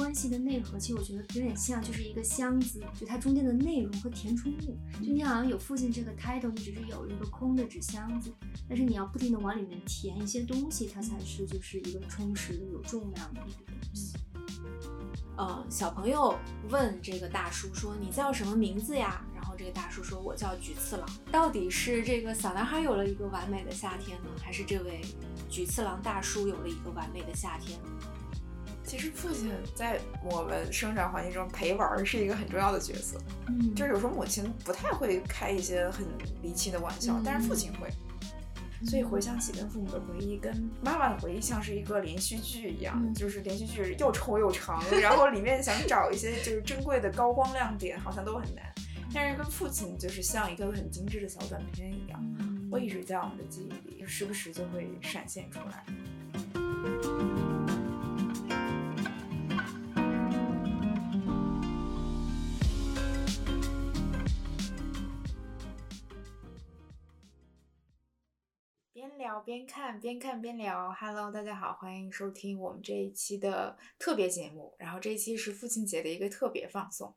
关系的内核，其实我觉得有点像，就是一个箱子，就它中间的内容和填充物。就你好像有父亲这个 title，你只是有一个空的纸箱子，但是你要不停的往里面填一些东西，它才是就是一个充实的、有重量的一个东西。呃，小朋友问这个大叔说：“你叫什么名字呀？”然后这个大叔说：“我叫菊次郎。”到底是这个小男孩有了一个完美的夏天呢，还是这位菊次郎大叔有了一个完美的夏天？其实父亲在我们生长环境中陪玩是一个很重要的角色。嗯，就是有时候母亲不太会开一些很离奇的玩笑，但是父亲会。所以回想起跟父母的回忆，跟妈妈的回忆像是一个连续剧一样，嗯就是连续剧又臭又长，然后里面想找一些就是珍贵的高光亮点，好像都很难。但是跟父亲就是像一个很精致的小短片一样，一直在我们的记忆里，时不时就会闪现出来。聊边看，边看边聊。Hello，大家好，欢迎收听我们这一期的特别节目。然后这一期是父亲节的一个特别放送。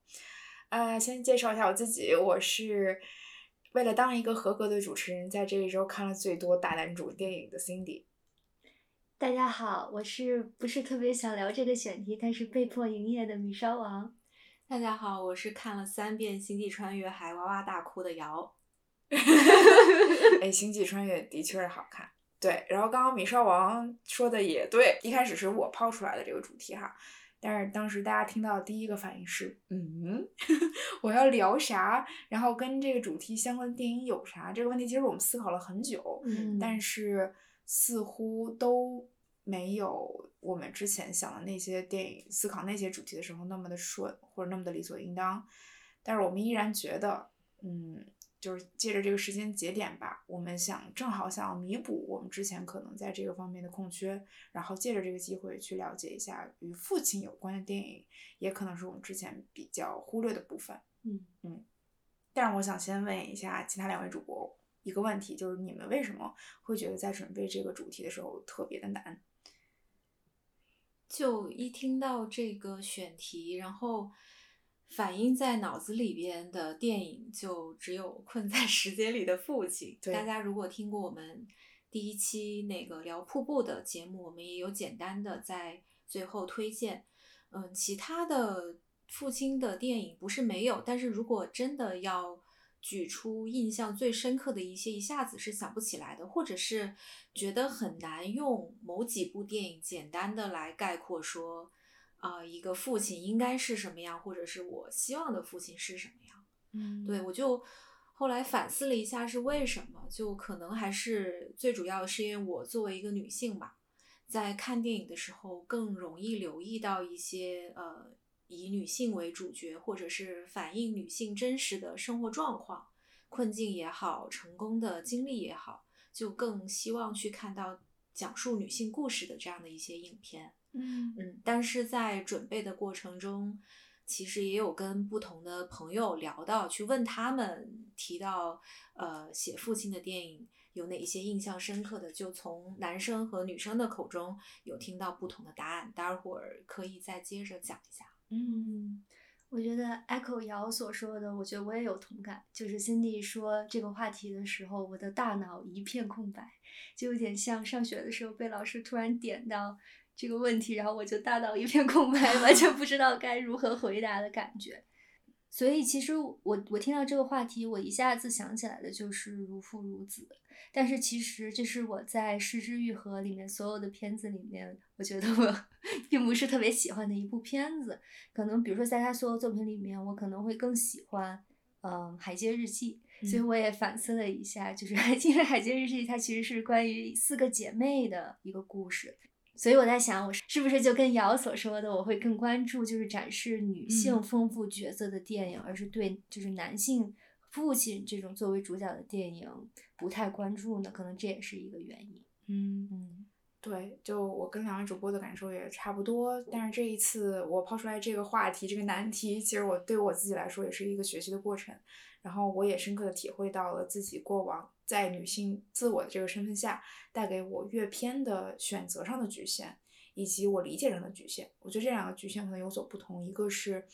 呃，先介绍一下我自己，我是为了当一个合格的主持人，在这一周看了最多大男主电影的 Cindy。大家好，我是不是特别想聊这个选题，但是被迫营业的米烧王。大家好，我是看了三遍《星际穿越》还哇哇大哭的瑶。哎，《星际穿越》的确是好看。对，然后刚刚米少王说的也对，一开始是我抛出来的这个主题哈，但是当时大家听到的第一个反应是，嗯，我要聊啥？然后跟这个主题相关的电影有啥？这个问题其实我们思考了很久，嗯但是似乎都没有我们之前想的那些电影思考那些主题的时候那么的顺，或者那么的理所应当。但是我们依然觉得，嗯，就是借着这个时间节点吧，我们想正好想要弥补我们之前可能在这个方面的空缺，然后借着这个机会去了解一下与父亲有关的电影，也可能是我们之前比较忽略的部分。嗯嗯，但是我想先问一下其他两位主播一个问题，就是你们为什么会觉得在准备这个主题的时候特别的难？就一听到这个选题，然后反映在脑子里边的电影就只有《困在时间里的父亲》。大家如果听过我们第一期那个聊瀑布的节目，我们也有简单的在最后推荐。嗯，其他的父亲的电影不是没有，但是如果真的要举出印象最深刻的一些，一下子是想不起来的，或者是觉得很难用某几部电影简单的来概括说，啊、一个父亲应该是什么样，或者是我希望的父亲是什么样。嗯对，我就后来反思了一下是为什么，就可能还是最主要的是因为我作为一个女性吧，在看电影的时候更容易留意到一些呃以女性为主角，或者是反映女性真实的生活状况、困境也好，成功的经历也好，就更希望去看到讲述女性故事的这样的一些影片。嗯嗯，但是在准备的过程中，其实也有跟不同的朋友聊到，去问他们提到，呃，写父亲的电影有哪一些印象深刻的，就从男生和女生的口中有听到不同的答案，待会儿可以再接着讲一下。嗯我觉得 echo 瑶所说的，我觉得我也有同感。就是 Cindy 说这个话题的时候，我的大脑一片空白，就有点像上学的时候被老师突然点到这个问题，然后我就大脑一片空白，完全不知道该如何回答的感觉。所以其实我我听到这个话题，我一下子想起来的就是《如父如子》，但是其实这是我在《失之愈合》里面所有的片子里面，我觉得我 并不是特别喜欢的一部片子。可能比如说在他所有作品里面，我可能会更喜欢，嗯，《海街日记》。所以我也反思了一下，就是 因为《海街日记》它其实是关于四个姐妹的一个故事。所以我在想，我是不是就跟瑶所说的，我会更关注就是展示女性嗯丰富角色的电影，而是对就是男性父亲这种作为主角的电影不太关注呢？可能这也是一个原因。嗯，嗯对，就我跟两位主播的感受也差不多，但是这一次我抛出来这个话题，这个难题，其实我对我自己来说也是一个学习的过程。然后我也深刻的体会到了自己过往在女性自我的这个身份下带给我阅片的选择上的局限，以及我理解上的局限。我觉得这两个局限可能有所不同，一个是。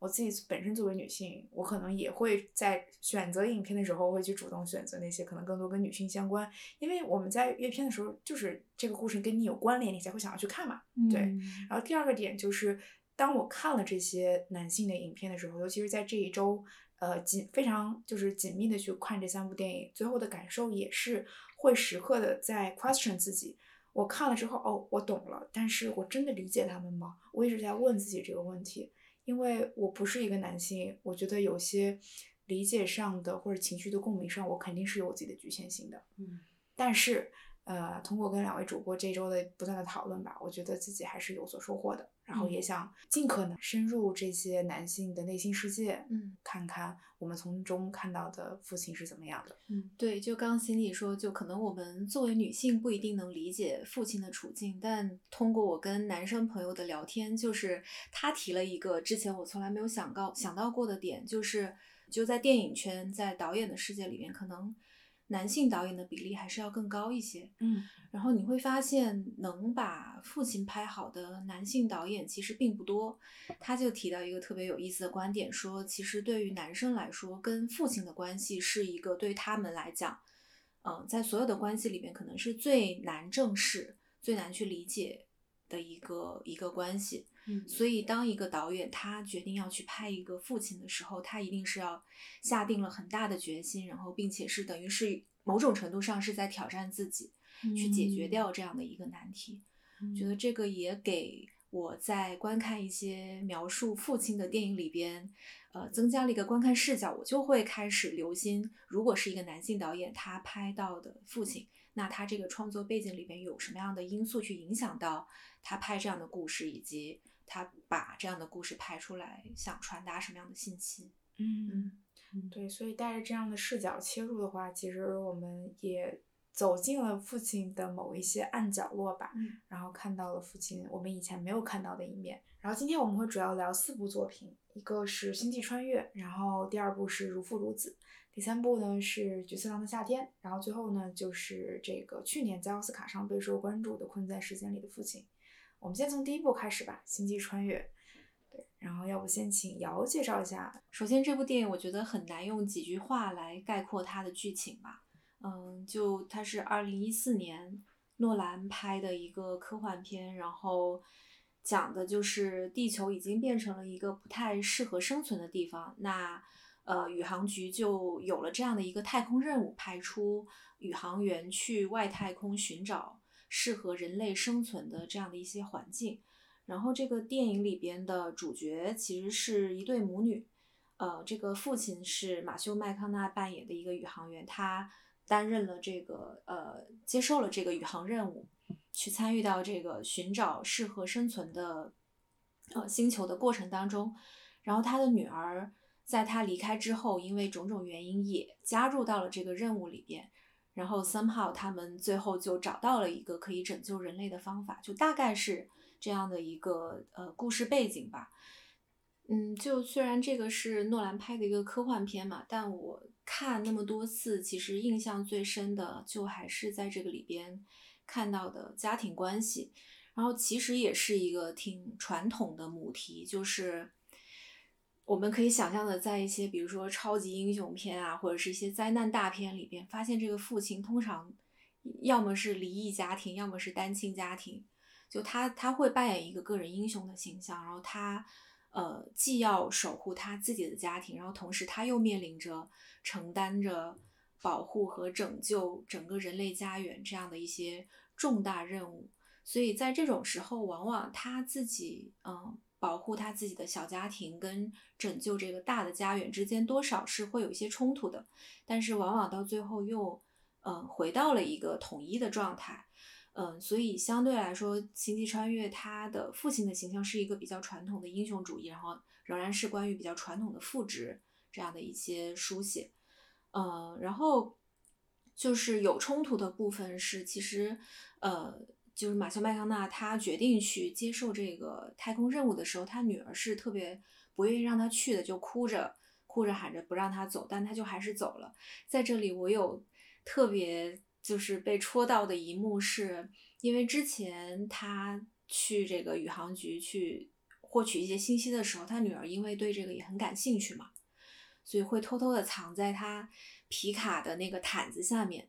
我自己本身作为女性，我可能也会在选择影片的时候，会去主动选择那些可能更多跟女性相关，因为我们在阅片的时候，就是这个故事跟你有关联，你才会想要去看嘛。对。然后第二个点就是，当我看了这些男性的影片的时候，尤其是在这一周，呃，紧非常就是紧密的去看这三部电影，最后的感受也是会时刻的在 question 自己。我看了之后，哦，我懂了，但是我真的理解他们吗？我一直在问自己这个问题。因为我不是一个男性，我觉得有些理解上的或者情绪的共鸣上，我肯定是有我自己的局限性的。嗯，但是，呃，通过跟两位主播这周的不断的讨论吧，我觉得自己还是有所收获的。然后也想尽可能深入这些男性的内心世界，嗯，看看我们从中看到的父亲是怎么样的。嗯，对，就刚刚心里说，就可能我们作为女性不一定能理解父亲的处境，但通过我跟男生朋友的聊天，就是他提了一个之前我从来没有想到想到过的点，就是就在电影圈，在导演的世界里面，可能。男性导演的比例还是要更高一些，嗯，然后你会发现能把父亲拍好的男性导演其实并不多。他就提到一个特别有意思的观点，说其实对于男生来说，跟父亲的关系是一个对他们来讲，嗯，在所有的关系里面可能是最难正视、最难去理解的一个一个关系。嗯，所以当一个导演他决定要去拍一个父亲的时候，他一定是要下定了很大的决心，然后并且是等于是某种程度上是在挑战自己，去解决掉这样的一个难题。觉得这个也给我在观看一些描述父亲的电影里边，呃，增加了一个观看视角。我就会开始留心，如果是一个男性导演他拍到的父亲，那他这个创作背景里边有什么样的因素去影响到他拍这样的故事，以及。他把这样的故事拍出来，想传达什么样的信息？嗯嗯，对，所以带着这样的视角切入的话，其实我们也走进了父亲的某一些暗角落吧，嗯，然后看到了父亲我们以前没有看到的一面。然后今天我们会主要聊四部作品，一个是《星际穿越》，然后第二部是《如父如子》，第三部呢是《菊次郎的夏天》，然后最后呢就是这个去年在奥斯卡上备受关注的《困在时间里的父亲》。我们先从第一部开始吧，《星际穿越》。对，然后要不先请瑶介绍一下。首先，这部电影我觉得很难用几句话来概括它的剧情吧。嗯，就它是二零一四年诺兰拍的一个科幻片，然后讲的就是地球已经变成了一个不太适合生存的地方。那呃，宇航局就有了这样的一个太空任务，派出宇航员去外太空寻找。适合人类生存的这样的一些环境，然后这个电影里边的主角其实是一对母女，呃，这个父亲是马修麦康纳扮演的一个宇航员，他担任了这个呃接受了这个宇航任务，去参与到这个寻找适合生存的呃星球的过程当中，然后他的女儿在他离开之后，因为种种原因也加入到了这个任务里边。然后 somehow 他们最后就找到了一个可以拯救人类的方法，就大概是这样的一个呃故事背景吧。嗯，就虽然这个是诺兰拍的一个科幻片嘛，但我看那么多次，其实印象最深的就还是在这个里边看到的家庭关系。然后其实也是一个挺传统的母题，就是。我们可以想象的，在一些比如说超级英雄片啊，或者是一些灾难大片里边，发现这个父亲通常要么是离异家庭，要么是单亲家庭，就他他会扮演一个个人英雄的形象，然后他呃既要守护他自己的家庭，然后同时他又面临着承担着保护和拯救整个人类家园这样的一些重大任务，所以在这种时候，往往他自己嗯。保护他自己的小家庭跟拯救这个大的家园之间多少是会有一些冲突的，但是往往到最后又，嗯，回到了一个统一的状态，嗯，所以相对来说，《星际穿越》他的父亲的形象是一个比较传统的英雄主义，然后仍然是关于比较传统的父职这样的一些书写，嗯，然后就是有冲突的部分是其实，呃。就是马修麦康纳，他决定去接受这个太空任务的时候，他女儿是特别不愿意让他去的，就哭着哭着喊着不让他走，但他就还是走了。在这里，我有特别就是被戳到的一幕，是因为之前他去这个宇航局去获取一些信息的时候，他女儿因为对这个也很感兴趣嘛，所以会偷偷的藏在他皮卡的那个毯子下面。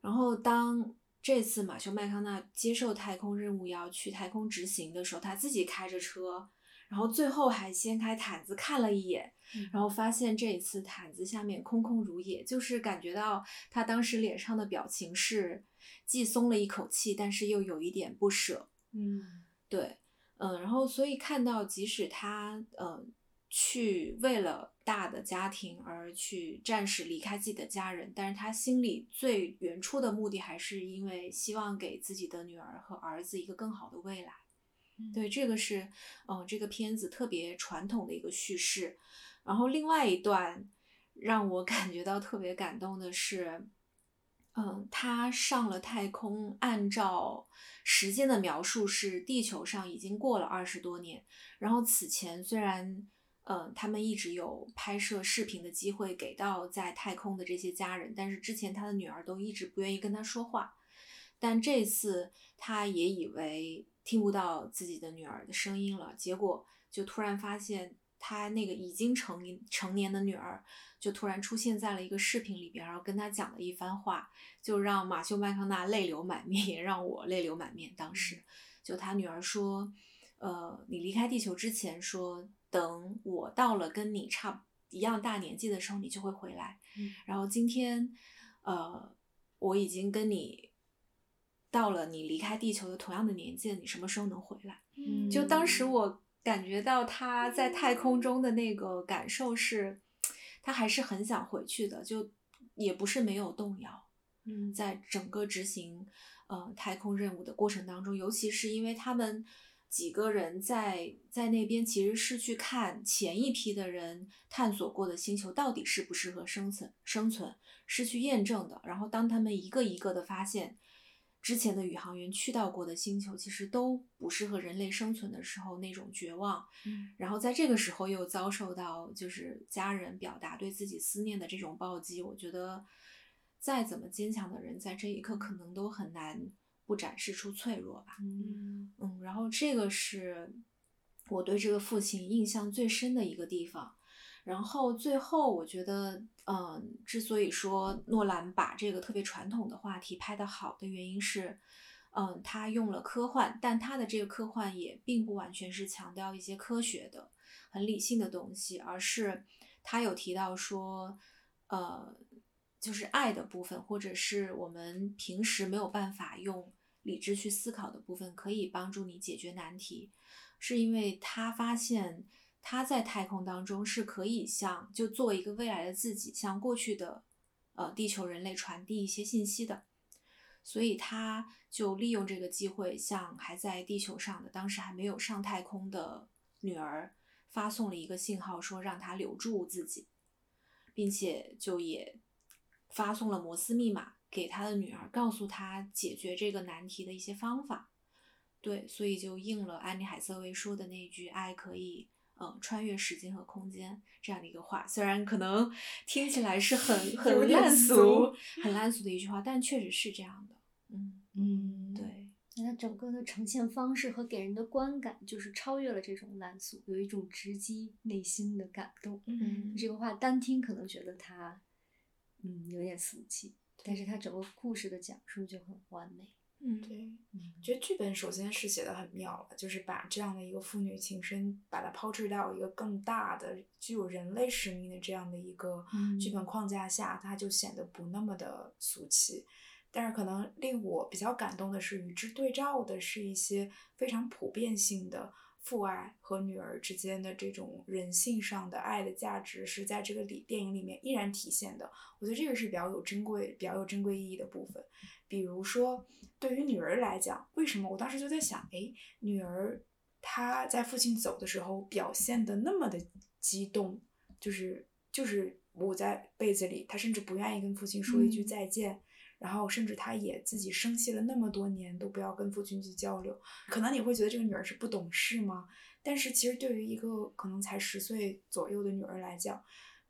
然后当这次马修麦康纳接受太空任务要去太空执行的时候，他自己开着车，然后最后还掀开毯子看了一眼，然后发现这一次毯子下面空空如也，就是感觉到他当时脸上的表情是既松了一口气，但是又有一点不舍。嗯对，嗯，然后所以看到，即使他呃去为了大的家庭而去暂时离开自己的家人，但是他心里最原初的目的还是因为希望给自己的女儿和儿子一个更好的未来。对，这个是嗯、呃这个片子特别传统的一个叙事。然后另外一段让我感觉到特别感动的是，嗯，他上了太空，按照时间的描述是地球上已经过了二十多年。然后此前虽然，嗯，他们一直有拍摄视频的机会给到在太空的这些家人，但是之前他的女儿都一直不愿意跟他说话。但这次他也以为听不到自己的女儿的声音了，结果就突然发现他那个已经成年成年的女儿，就突然出现在了一个视频里边，然后跟他讲了一番话，就让马修麦康纳泪流满面，也让我泪流满面。当时就他女儿说，呃，你离开地球之前说，等我到了跟你差一样大年纪的时候，你就会回来。嗯然后今天，呃，我已经跟你到了你离开地球的同样的年纪了，你什么时候能回来？嗯就当时我感觉到他在太空中的那个感受是，他还是很想回去的，就也不是没有动摇。嗯在整个执行呃太空任务的过程当中，尤其是因为他们几个人在在那边其实是去看前一批的人探索过的星球到底适不适合生存生存，是去验证的。然后当他们一个一个的发现。之前的宇航员去到过的星球其实都不适合人类生存的时候，那种绝望，嗯然后在这个时候又遭受到就是家人表达对自己思念的这种暴击，我觉得再怎么坚强的人，在这一刻可能都很难不展示出脆弱吧。嗯嗯，然后这个是我对这个父亲印象最深的一个地方。然后最后，我觉得，嗯，之所以说诺兰把这个特别传统的话题拍得好的原因是，嗯，他用了科幻，但他的这个科幻也并不完全是强调一些科学的、很理性的东西，而是他有提到说，呃，就是爱的部分，或者是我们平时没有办法用理智去思考的部分，可以帮助你解决难题，是因为他发现他在太空当中是可以向就做一个未来的自己，向过去的呃地球人类传递一些信息的，所以他就利用这个机会，向还在地球上的当时还没有上太空的女儿发送了一个信号，说让她留住自己，并且就也发送了摩斯密码给他的女儿，告诉他解决这个难题的一些方法。对，所以就应了安妮海瑟薇说的那句“爱可以”。嗯，穿越时间和空间这样的一个话，虽然可能 听起来是很 很烂俗俗、很烂俗的一句话，但确实是这样的。嗯，嗯，对，那它整个的呈现方式和给人的观感，就是超越了这种烂俗，有一种直击内心的感动。嗯这个话单听可能觉得它，嗯，有点俗气，但是它整个故事的讲述就很完美。嗯，对，嗯觉得剧本首先是写的很妙了，就是把这样的一个父女情深，把它抛掷到一个更大的、具有人类使命的这样的一个剧本嗯框架下，它就显得不那么的俗气。但是可能令我比较感动的是，与之对照的是一些非常普遍性的父爱和女儿之间的这种人性上的爱的价值，是在这个里电影里面依然体现的。我觉得这个是比较有珍贵、比较有珍贵意义的部分。比如说，对于女儿来讲，为什么我当时就在想，哎，女儿她在父亲走的时候表现的那么的激动，就是就是捂在被子里，她甚至不愿意跟父亲说一句嗯再见。然后甚至她也自己生气了那么多年，都不要跟父亲去交流。可能你会觉得这个女儿是不懂事吗？但是其实对于一个可能才十岁左右的女儿来讲，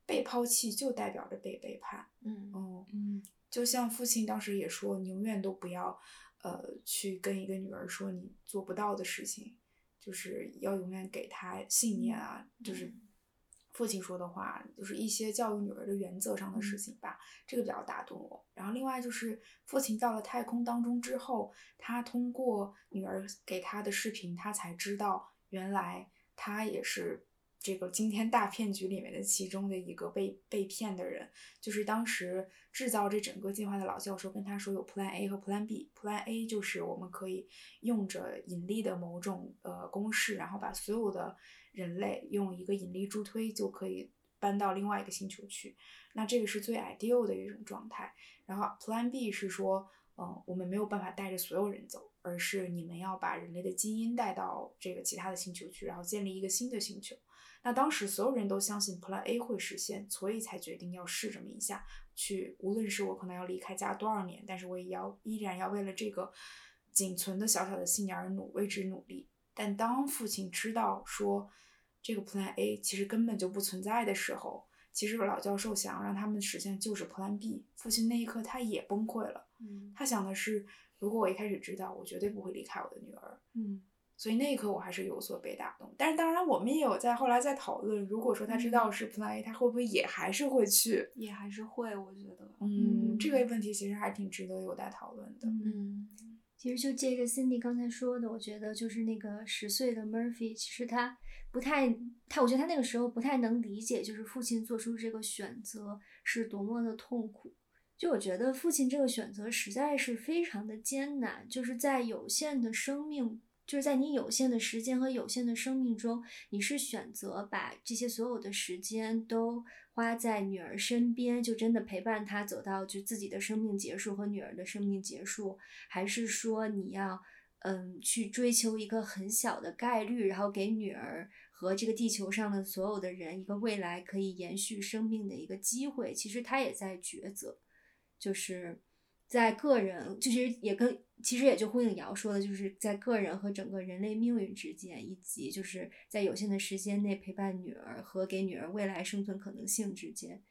被抛弃就代表着被背叛。嗯嗯，嗯就像父亲当时也说，永远都不要，呃，去跟一个女儿说你做不到的事情，就是要永远给她信念啊，就是父亲说的话，就是一些教育女儿的原则上的事情吧，这个比较打动我。然后另外就是父亲到了太空当中之后，他通过女儿给他的视频，他才知道原来他也是。这个惊天大骗局里面的其中的一个被被骗的人，就是当时制造这整个计划的老教授跟他说有 Plan A 和 Plan B。Plan A 就是我们可以用着引力的某种呃公式，然后把所有的人类用一个引力助推就可以搬到另外一个星球去。那这个是最 ideal 的一种状态。然后 Plan B 是说，嗯，我们没有办法带着所有人走，而是你们要把人类的基因带到这个其他的星球去，然后建立一个新的星球。那当时所有人都相信 Plan A 会实现，所以才决定要试这么一下，去无论是我可能要离开家多少年，但是我也要依然要为了这个仅存的小小的信念而努为之努力。但当父亲知道说这个 Plan A 其实根本就不存在的时候，其实老教授想让他们实现就是 Plan B。父亲那一刻他也崩溃了，嗯他想的是，如果我一开始知道，我绝对不会离开我的女儿。嗯所以那一刻我还是有所被打动，但是当然我们也有在后来在讨论，如果说他知道是 Plan A，他会不会也还是会去？也还是会，我觉得，嗯，这个问题其实还挺值得有待讨论的。嗯其实就借着 Cindy 刚才说的，我觉得就是那个十岁的 Murphy，其实他不太，他我觉得他那个时候不太能理解，就是父亲做出这个选择是多么的痛苦。就我觉得父亲这个选择实在是非常的艰难，就是在有限的生命，就是在你有限的时间和有限的生命中，你是选择把这些所有的时间都花在女儿身边，就真的陪伴她走到就自己的生命结束和女儿的生命结束，还是说你要嗯去追求一个很小的概率，然后给女儿和这个地球上的所有的人一个未来可以延续生命的一个机会？其实他也在抉择，就是在个人，就是也跟其实也就呼应瑶说的，就是在个人和整个人类命运之间，以及就是在有限的时间内陪伴女儿和给女儿未来生存可能性之间，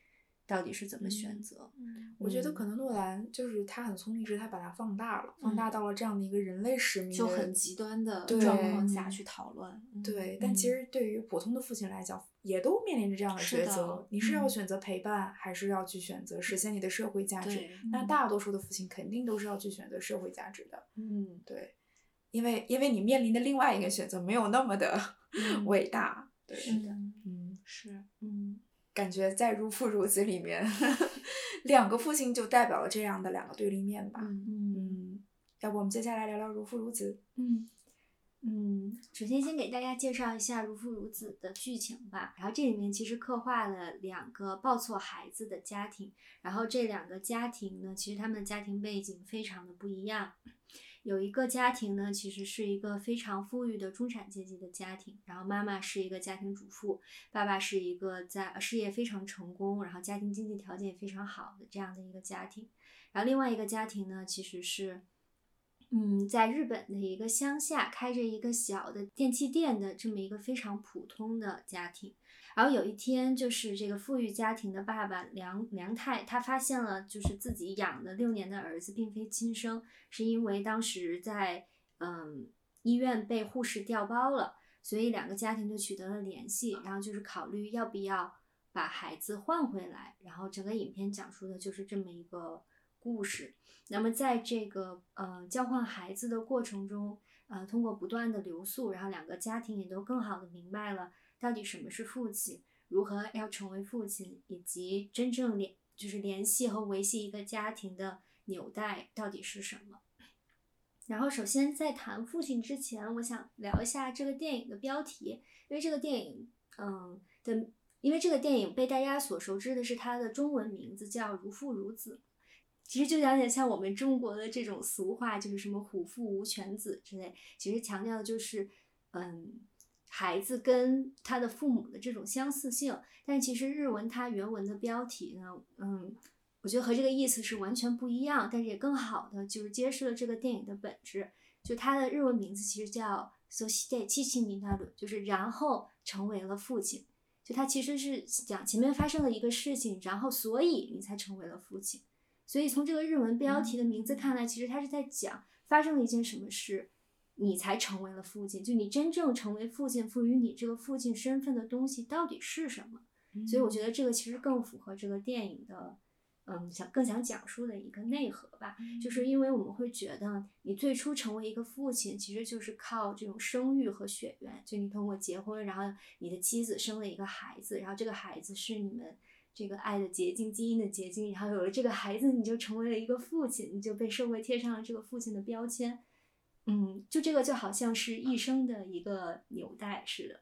到底是怎么选择？嗯我觉得可能诺兰就是他很聪明，是他把它放大了，放大嗯到了这样的一个人类使命，就很极端的对状况下去讨论。嗯对，但其实对于普通的父亲来讲，也都面临着这样的抉择：你是要嗯选择陪伴，还是要去选择实现你的社会价值？那嗯大多数的父亲肯定都是要去选择社会价值的。嗯，对，因为因为你面临的另外一个选择没有那么的嗯 伟大。对，是的嗯嗯，是，嗯感觉在《如父如子》里面，两个父亲就代表了这样的两个对立面吧。嗯嗯嗯，要不我们接下来聊聊《如父如子》？嗯。嗯，首先先给大家介绍一下《如父如子》的剧情吧。然后这里面其实刻画了两个抱错孩子的家庭，然后这两个家庭呢，其实他们的家庭背景非常的不一样。有一个家庭呢，其实是一个非常富裕的中产阶级的家庭，然后妈妈是一个家庭主妇，爸爸是一个在事业非常成功，然后家庭经济条件也非常好的这样的一个家庭。然后另外一个家庭呢，其实是。嗯，在日本的一个乡下，开着一个小的电器店的这么一个非常普通的家庭。然后有一天，就是这个富裕家庭的爸爸梁梁太，他发现了就是自己养了六年的儿子并非亲生，是因为当时在嗯医院被护士调包了，所以两个家庭就取得了联系，然后就是考虑要不要把孩子换回来。然后整个影片讲述的就是这么一个故事。那么在这个呃交换孩子的过程中，呃通过不断的留宿，然后两个家庭也都更好的明白了到底什么是父亲，如何要成为父亲，以及真正联就是联系和维系一个家庭的纽带到底是什么。然后首先在谈父亲之前，我想聊一下这个电影的标题，因为这个电影嗯的，因为这个电影被大家所熟知的是它的中文名字叫《如父如子》。其实就有点像我们中国的这种俗话，就是什么“虎父无犬子”之类。其实强调的就是，嗯，孩子跟他的父母的这种相似性。但其实日文它原文的标题呢，嗯，我觉得和这个意思是完全不一样。但是也更好的就是揭示了这个电影的本质。就它的日文名字其实叫 “so shite chichi ni naru”，就是然后成为了父亲。就它其实是讲前面发生了一个事情，然后所以你才成为了父亲。所以从这个日文标题的名字看来，其实他是在讲发生了一件什么事，你才成为了父亲？就你真正成为父亲，赋予你这个父亲身份的东西到底是什么？所以我觉得这个其实更符合这个电影的。嗯，想更想讲述的一个内核吧，就是因为我们会觉得，你最初成为一个父亲，其实就是靠这种生育和血缘，就你通过结婚，然后你的妻子生了一个孩子，然后这个孩子是你们这个爱的结晶，基因的结晶，然后有了这个孩子，你就成为了一个父亲，你就被社会贴上了这个父亲的标签。嗯，就这个就好像是一生的一个纽带似的。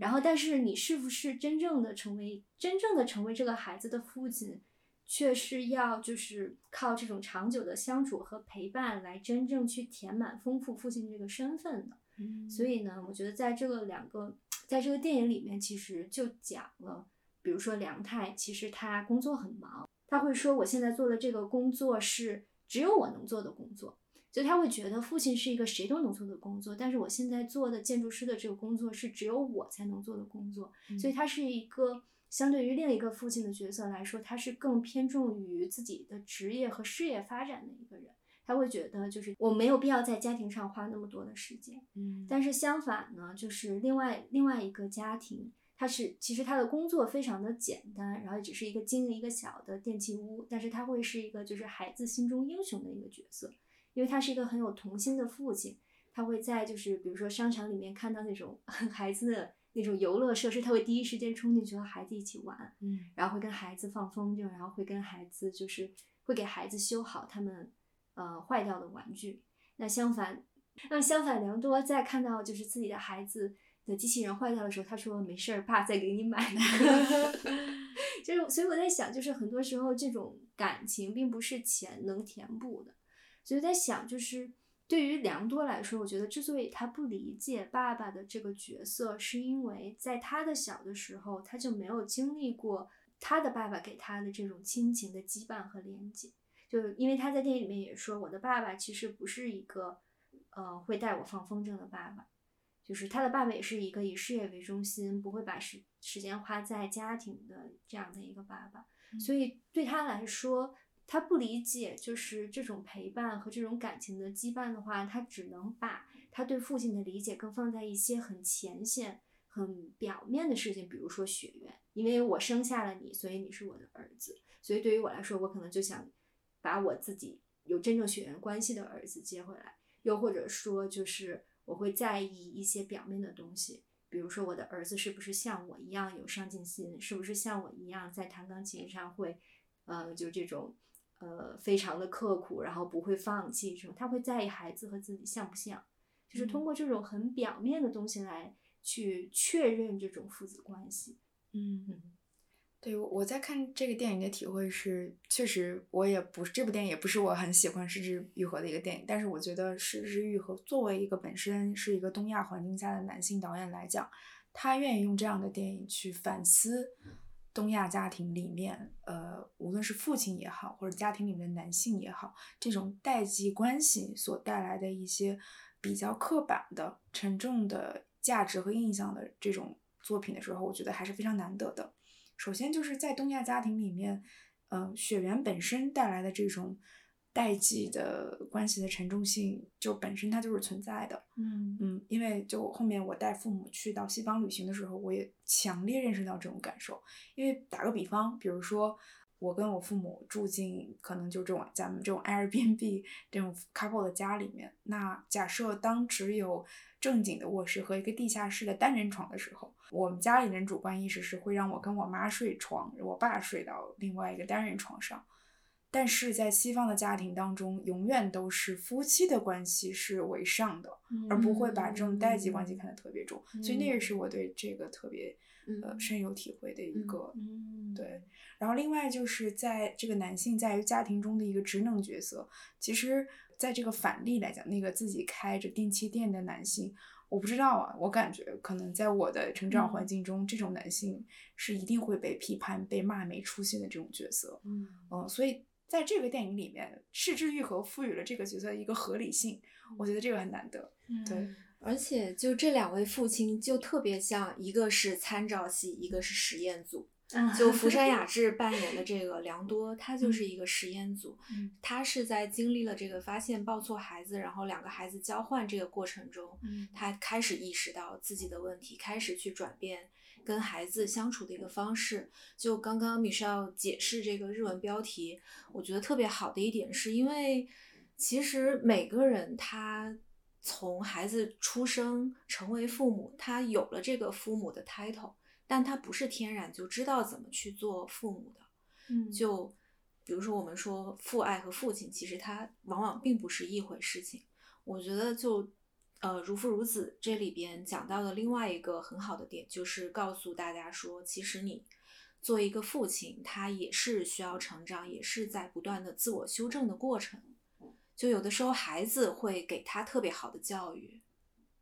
然后，但是你是不是真正的成为真正的成为这个孩子的父亲？却是要就是靠这种长久的相处和陪伴来真正去填满丰富父亲这个身份的。嗯，所以呢，我觉得在这个两个，在这个电影里面，其实就讲了，比如说梁太，其实他工作很忙，他会说我现在做的这个工作是只有我能做的工作，所以他会觉得父亲是一个谁都能做的工作，但是我现在做的建筑师的这个工作是只有我才能做的工作，所以他是一个。相对于另一个父亲的角色来说，他是更偏重于自己的职业和事业发展的一个人。他会觉得，就是我没有必要在家庭上花那么多的时间。嗯，但是相反呢，就是另外另外一个家庭，他是其实他的工作非常的简单，然后只是一个经营一个小的电器屋，但是他会是一个就是孩子心中英雄的一个角色，因为他是一个很有童心的父亲。他会在就是比如说商场里面看到那种 孩子的。那种游乐设施，他会第一时间冲进去和孩子一起玩，嗯，然后会跟孩子放风筝，然后会跟孩子就是会给孩子修好他们呃坏掉的玩具。那相反，那相反，良多在看到就是自己的孩子的机器人坏掉的时候，他说没事儿，爸再给你买。就是，所以我在想，就是很多时候这种感情并不是钱能填补的，所以在想就是。对于良多来说，我觉得之所以他不理解爸爸的这个角色，是因为在他的小的时候，他就没有经历过他的爸爸给他的这种亲情的羁绊和连接。就因为他在电影里面也说，我的爸爸其实不是一个，呃，会带我放风筝的爸爸，就是他的爸爸也是一个以事业为中心，不会把时时间花在家庭的这样的一个爸爸。所以对他来说。他不理解，就是这种陪伴和这种感情的羁绊的话，他只能把他对父亲的理解更放在一些很浅显、很表面的事情，比如说血缘，因为我生下了你，所以你是我的儿子，所以对于我来说，我可能就想把我自己有真正血缘关系的儿子接回来，又或者说，就是我会在意一些表面的东西，比如说我的儿子是不是像我一样有上进心，是不是像我一样在弹钢琴上会，呃，就这种。呃，非常的刻苦，然后不会放弃，这种他会在意孩子和自己像不像，就是通过这种很表面的东西来去确认这种父子关系。嗯嗯，对，我在看这个电影的体会是，确实我也不是这部电影也不是我很喜欢失之愈合的一个电影，但是我觉得失之愈合作为一个本身是一个东亚环境下的男性导演来讲，他愿意用这样的电影去反思。东亚家庭里面，呃，无论是父亲也好，或者家庭里面的男性也好，这种代际关系所带来的一些比较刻板的、沉重的价值和印象的这种作品的时候，我觉得还是非常难得的。首先就是在东亚家庭里面，呃，血缘本身带来的这种。代际的关系的沉重性，就本身它就是存在的。嗯嗯，因为就后面我带父母去到西方旅行的时候，我也强烈认识到这种感受。因为打个比方，比如说我跟我父母住进可能就这种咱们这种 Airbnb 这种 couple 的家里面，那假设当只有正经的卧室和一个地下室的单人床的时候，我们家里人主观意识是会让我跟我妈睡床，我爸睡到另外一个单人床上。但是在西方的家庭当中，永远都是夫妻的关系是为上的，而不会把这种代际关系看得特别重。所以那个是我对这个特别呃深有体会的一个对。然后另外就是在这个男性在于家庭中的一个职能角色，其实在这个反例来讲，那个自己开着电器店的男性，我不知道啊，我感觉可能在我的成长环境中，这种男性是一定会被批判、被骂没出息的这种角色。嗯嗯，所以。在这个电影里面，柿之愈合赋予了这个角色一个合理性，我觉得这个很难得。对，而且就这两位父亲就特别像，一个是参照系，一个是实验组。就福山雅治扮演的这个良多，他就是一个实验组，嗯。他是在经历了这个发现抱错孩子，然后两个孩子交换这个过程中，嗯。他开始意识到自己的问题，开始去转变跟孩子相处的一个方式。就刚刚 Michelle 解释这个日文标题，我觉得特别好的一点是因为其实每个人他从孩子出生成为父母，他有了这个父母的 title，但他不是天然就知道怎么去做父母的。嗯就比如说我们说父爱和父亲，其实它往往并不是一回事情。我觉得就呃如父如子这里边讲到的另外一个很好的点，就是告诉大家说，其实你做一个父亲，他也是需要成长，也是在不断的自我修正的过程。就有的时候孩子会给他特别好的教育，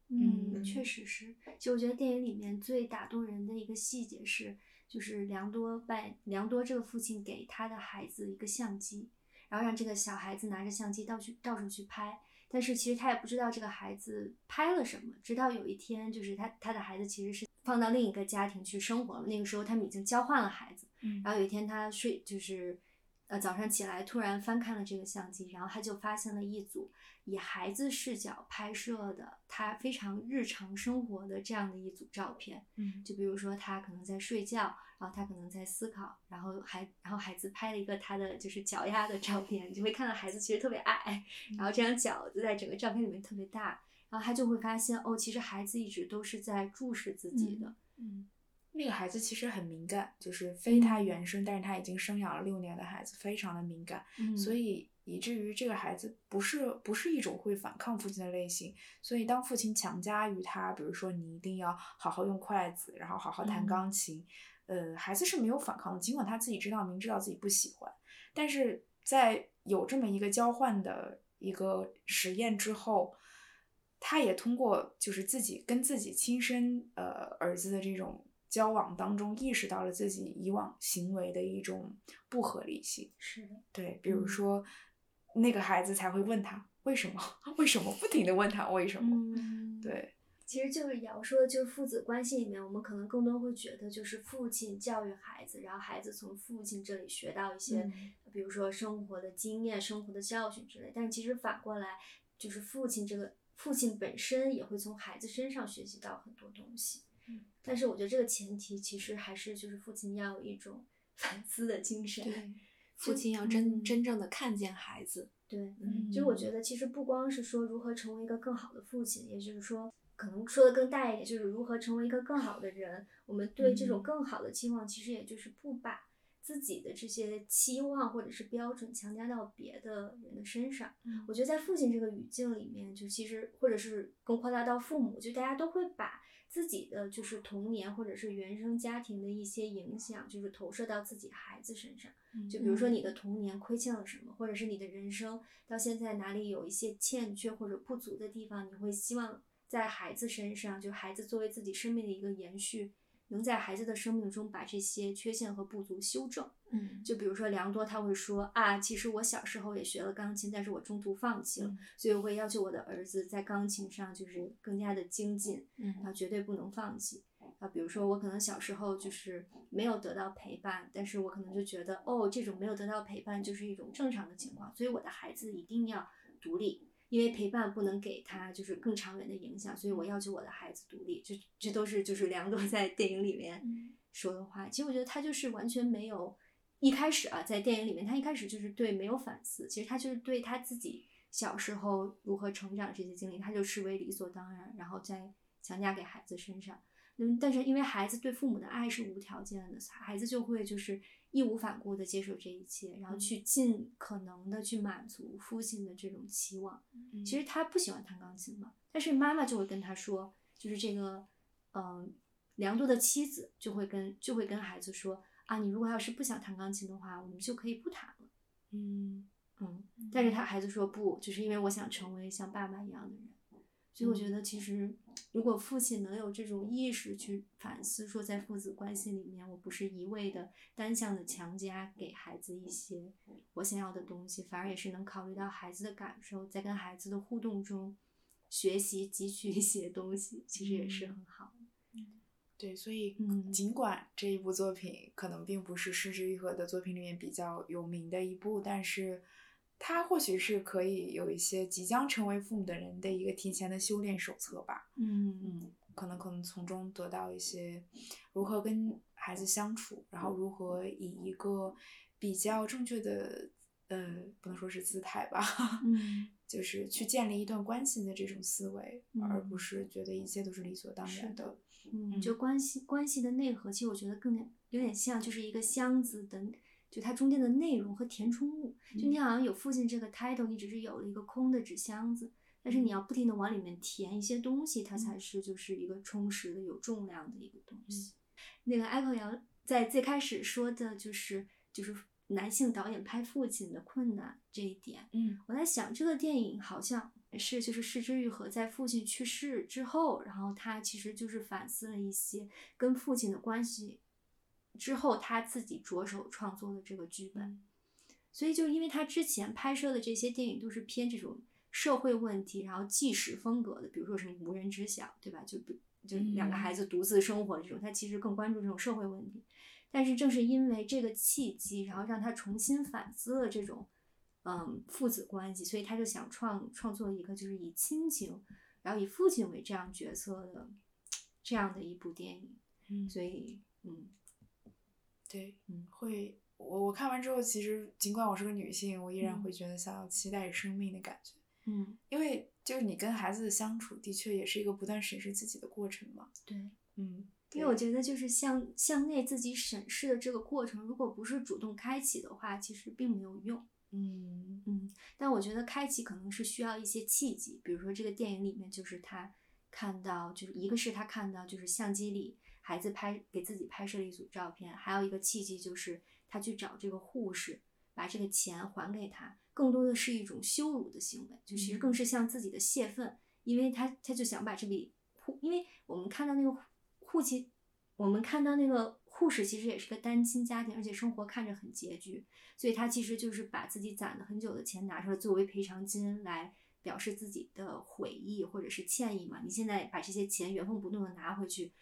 嗯，嗯确实是。就我觉得电影里面最打动人的一个细节是，就是良多拜良多这个父亲给他的孩子一个相机，然后让这个小孩子拿着相机到处到处去拍。但是其实他也不知道这个孩子拍了什么，直到有一天，就是他他的孩子其实是放到另一个家庭去生活了。那个时候他们已经交换了孩子，嗯然后有一天他睡就是，呃早上起来突然翻看了这个相机，然后他就发现了一组以孩子视角拍摄的他非常日常生活的这样的一组照片。嗯就比如说他可能在睡觉，然后他可能在思考，然后孩然后孩子拍了一个他的就是脚丫的照片，你就会看到孩子其实特别矮，然后这张脚就在整个照片里面特别大，然后他就会发现哦，其实孩子一直都是在注视自己的。嗯，那个孩子其实很敏感，就是非他原生，但是他已经生养了六年的孩子，非常的敏感，嗯。所以以至于这个孩子不是不是一种会反抗父亲的类型，所以当父亲强加于他，比如说你一定要好好用筷子，然后好好弹嗯。钢琴，呃，孩子是没有反抗的，尽管他自己知道明知道自己不喜欢，但是在有这么一个交换的一个实验之后，他也通过就是自己跟自己亲生呃儿子的这种交往当中，意识到了自己以往行为的一种不合理性。是的，对，比如嗯说、那个孩子才会问他为什么，为什么不停的问他为什么。嗯，。对，其实就是瑶说的，就是父子关系里面，我们可能更多会觉得就是父亲教育孩子，然后孩子从父亲这里学到一些，嗯比如说生活的经验、生活的教训之类。但是其实反过来，就是父亲这个父亲本身也会从孩子身上学习到很多东西。嗯，但是我觉得这个前提其实还是就是父亲要有一种 反思的精神。对，父亲要真、嗯真正的看见孩子，对，嗯就是我觉得其实不光是说如何成为一个更好的父亲，也就是说，可能说的更大一点，就是如何成为一个更好的人。我们对这种嗯更好的期望，其实也就是不把自己的这些期望或者是标准强加到别的人的身上。嗯我觉得在父亲这个语境里面，就其实或者是更扩大到父母，就大家都会把自己的就是童年或者是原生家庭的一些影响，就是投射到自己孩子身上。就比如说你的童年亏欠了什么，或者是你的人生到现在哪里有一些欠缺或者不足的地方，你会希望在孩子身上，就孩子作为自己生命的一个延续，能在孩子的生命中把这些缺陷和不足修正。嗯就比如说良多他会说啊，其实我小时候也学了钢琴，但是我中途放弃了，嗯所以我会要求我的儿子在钢琴上就是更加的精进，然后嗯绝对不能放弃。啊，比如说我可能小时候就是没有得到陪伴，但是我可能就觉得哦，这种没有得到陪伴就是一种正常的情况，所以我的孩子一定要独立，因为陪伴不能给他就是更长远的影响，所以我要求我的孩子独立。这这都是就是梁朵 在电影里面嗯说的话。其实我觉得他就是完全没有一开始啊，在电影里面他一开始就是对没有反思，其实他就是对他自己小时候如何成长这些经历，他就视为理所当然，然后再强加给孩子身上。嗯，但是因为孩子对父母的爱是无条件的，孩子就会就是义无反顾的接受这一切，然后去尽可能的去满足父亲的这种期望。嗯其实他不喜欢弹钢琴嘛，但是妈妈就会跟他说，就是这个，嗯、梁多的妻子就会跟就会跟孩子说啊，你如果要是不想弹钢琴的话，我们就可以不弹了。嗯嗯，但是他孩子说不，就是因为我想成为像爸爸一样的人。所以我觉得，其实如果父亲能有这种意识去反思，说在父子关系里面，我不是一味的单向的强加给孩子一些我想要的东西，反而也是能考虑到孩子的感受，在跟孩子的互动中学习汲取一些东西，其实也是很好的。对，所以嗯尽管这一部作品可能并不是失之愈合的作品里面比较有名的一部，但是它或许是可以有一些即将成为父母的人的一个提前的修炼手册吧。嗯。嗯，可能可能从中得到一些如何跟孩子相处，然后如何以一个比较正确的，呃，不能说是姿态吧，嗯。就是去建立一段关系的这种思维，而不嗯。是觉得一切都是理所当然的。嗯，就关系关系的内核，其实我觉得更有点像就是一个箱子的，就它中间的内容和填充物。就你好像有父亲这个 title，你只是有了一个空的纸箱子，但是你要不停的往里面填一些东西，它才是就是一个充实的、有重量的一个东西。那个 Echo 瑶在最开始说的就是就是男性导演拍父亲的困难这一点，嗯我在想，这个电影好像是就是失之愈合在父亲去世之后，然后他其实就是反思了一些跟父亲的关系，之后他自己着手创作的这个剧本。所以就因为他之前拍摄的这些电影都是偏这种社会问题，然后纪实风格的，比如说什么无人知晓，对吧？就比就两个嗯孩子独自生活这种，他其实更关注这种社会问题。但是正是因为这个契机，然后让他重新反思了这种嗯父子关系，所以他就想创创作一个就是以亲情，然后以父亲为这样角色的这样的一部电影。嗯所以嗯对，嗯会我我看完之后，其实尽管我是个女性，我依然嗯会觉得想要期待生命的感觉，嗯，因为就是你跟孩子的相处，的确也是一个不断审视自己的过程嘛。对。嗯，因为我觉得，就是向向内自己审视的这个过程，如果不是主动开启的话，其实并没有用。嗯嗯，但我觉得开启可能是需要一些契机，比如说这个电影里面，就是他看到，就是一个是他看到，就是相机里孩子拍给自己拍摄了一组照片，还有一个契机就是他去找这个护士，把这个钱还给他，更多的是一种羞辱的行为，就其实更是向自己的泄愤，因为他他就想把这笔护，因为我们看到那个护亲，我们看到那个护士其实也是个单亲家庭，而且生活看着很拮据，所以他其实就是把自己攒了很久的钱拿出来作为赔偿金来表示自己的悔意或者是歉意嘛。你现在把这些钱原封不动的拿回去，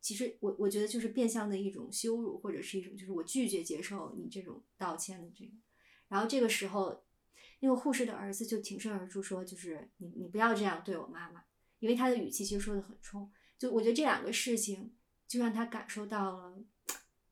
其实我我觉得就是变相的一种羞辱，或者是一种就是我拒绝接受你这种道歉的这个。然后这个时候，那个护士的儿子就挺身而出说，就是你你不要这样对我妈妈，因为他的语气其实说的很冲。就我觉得这两个事情就让他感受到了，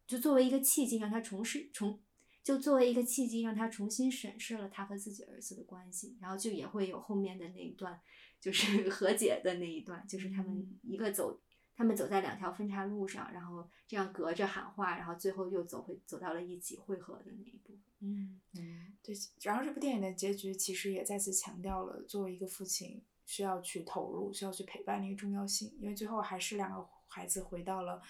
就作为一个契机，让他重视重，就作为一个契机，让他重新审视了他和自己儿子的关系，然后就也会有后面的那一段，就是 和解的那一段，就是他们嗯一个走，他们走在两条分岔路上，然后这样隔着喊话，然后最后又走回走到了一起汇合的那一部分。嗯，嗯对。然后这部电影的结局其实也再次强调了作为一个父亲需要去投入、需要去陪伴的一个重要性，因为最后还是两个孩子回到了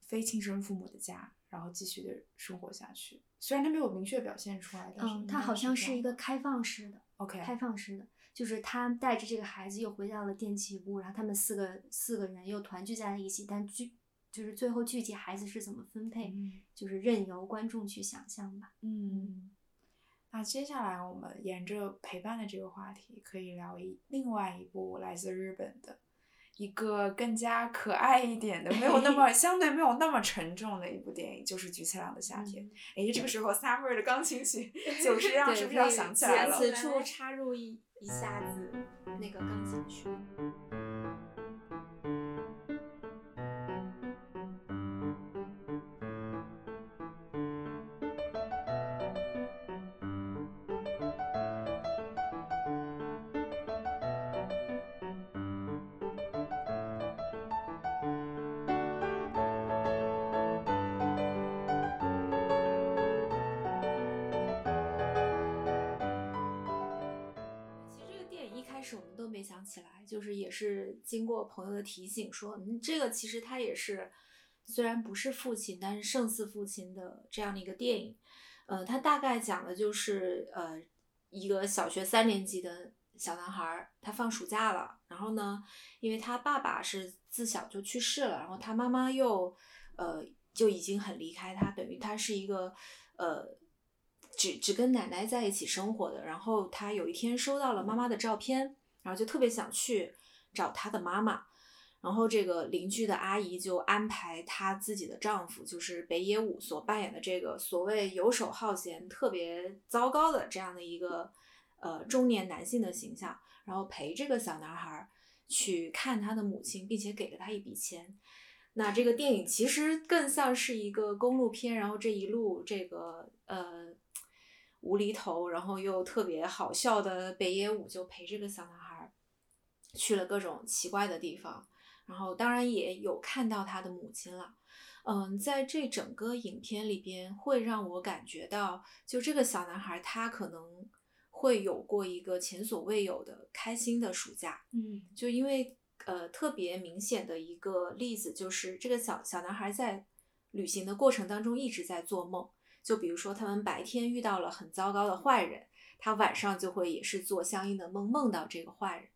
非亲生父母的家，然后继续的生活下去。虽然他没有明确表现出来，但是嗯，应该它好像是一个开放式的。OK 开放式的，就是他带着这个孩子又回到了电器屋，然后他们四个四个人又团聚在了一起，但具就是最后具体孩子是怎么分配，嗯就是任由观众去想象吧。嗯，那接下来我们沿着陪伴的这个话题，可以聊一另外一部来自日本的一个更加可爱一点的，没有那么 相对没有那么沉重的一部电影，就是菊次郎的夏天。哎，这个时候 Summer 的钢琴曲就是让是不是要想起来了？此处插入一一下子那个钢琴曲。朋友的提醒说，嗯，这个其实它也是虽然不是父亲，但是胜似父亲的这样的一个电影。呃，它大概讲的就是呃一个小学三年级的小男孩，他放暑假了，然后呢，因为他爸爸是自小就去世了，然后他妈妈又呃就已经很离开他，等于他是一个呃只只跟奶奶在一起生活的。然后他有一天收到了妈妈的照片，然后就特别想去找他的妈妈。然后这个邻居的阿姨就安排她自己的丈夫，就是北野武所扮演的这个所谓游手好闲、特别糟糕的这样的一个呃中年男性的形象，然后陪这个小男孩去看他的母亲，并且给了他一笔钱。那这个电影其实更像是一个公路片，然后这一路这个呃无厘头，然后又特别好笑的北野武就陪这个小男孩去了各种奇怪的地方。然后当然也有看到他的母亲了，嗯，在这整个影片里边会让我感觉到，就这个小男孩他可能会有过一个前所未有的开心的暑假，嗯，就因为呃特别明显的一个例子就是这个小小男孩在旅行的过程当中一直在做梦，就比如说他们白天遇到了很糟糕的坏人，他晚上就会也是做相应的梦，梦到这个坏人，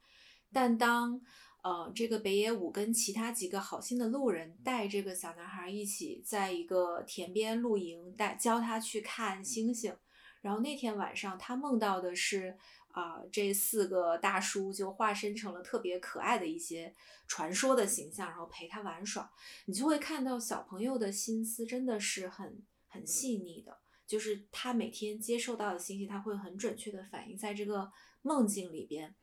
但当呃，这个北野武跟其他几个好心的路人带这个小男孩一起在一个田边露营，带教他去看星星。然后那天晚上，他梦到的是啊、这四个大叔就化身成了特别可爱的一些传说的形象，然后陪他玩耍。你就会看到小朋友的心思真的是很很细腻的，就是他每天接受到的信息，他会很准确的反映在这个梦境里边。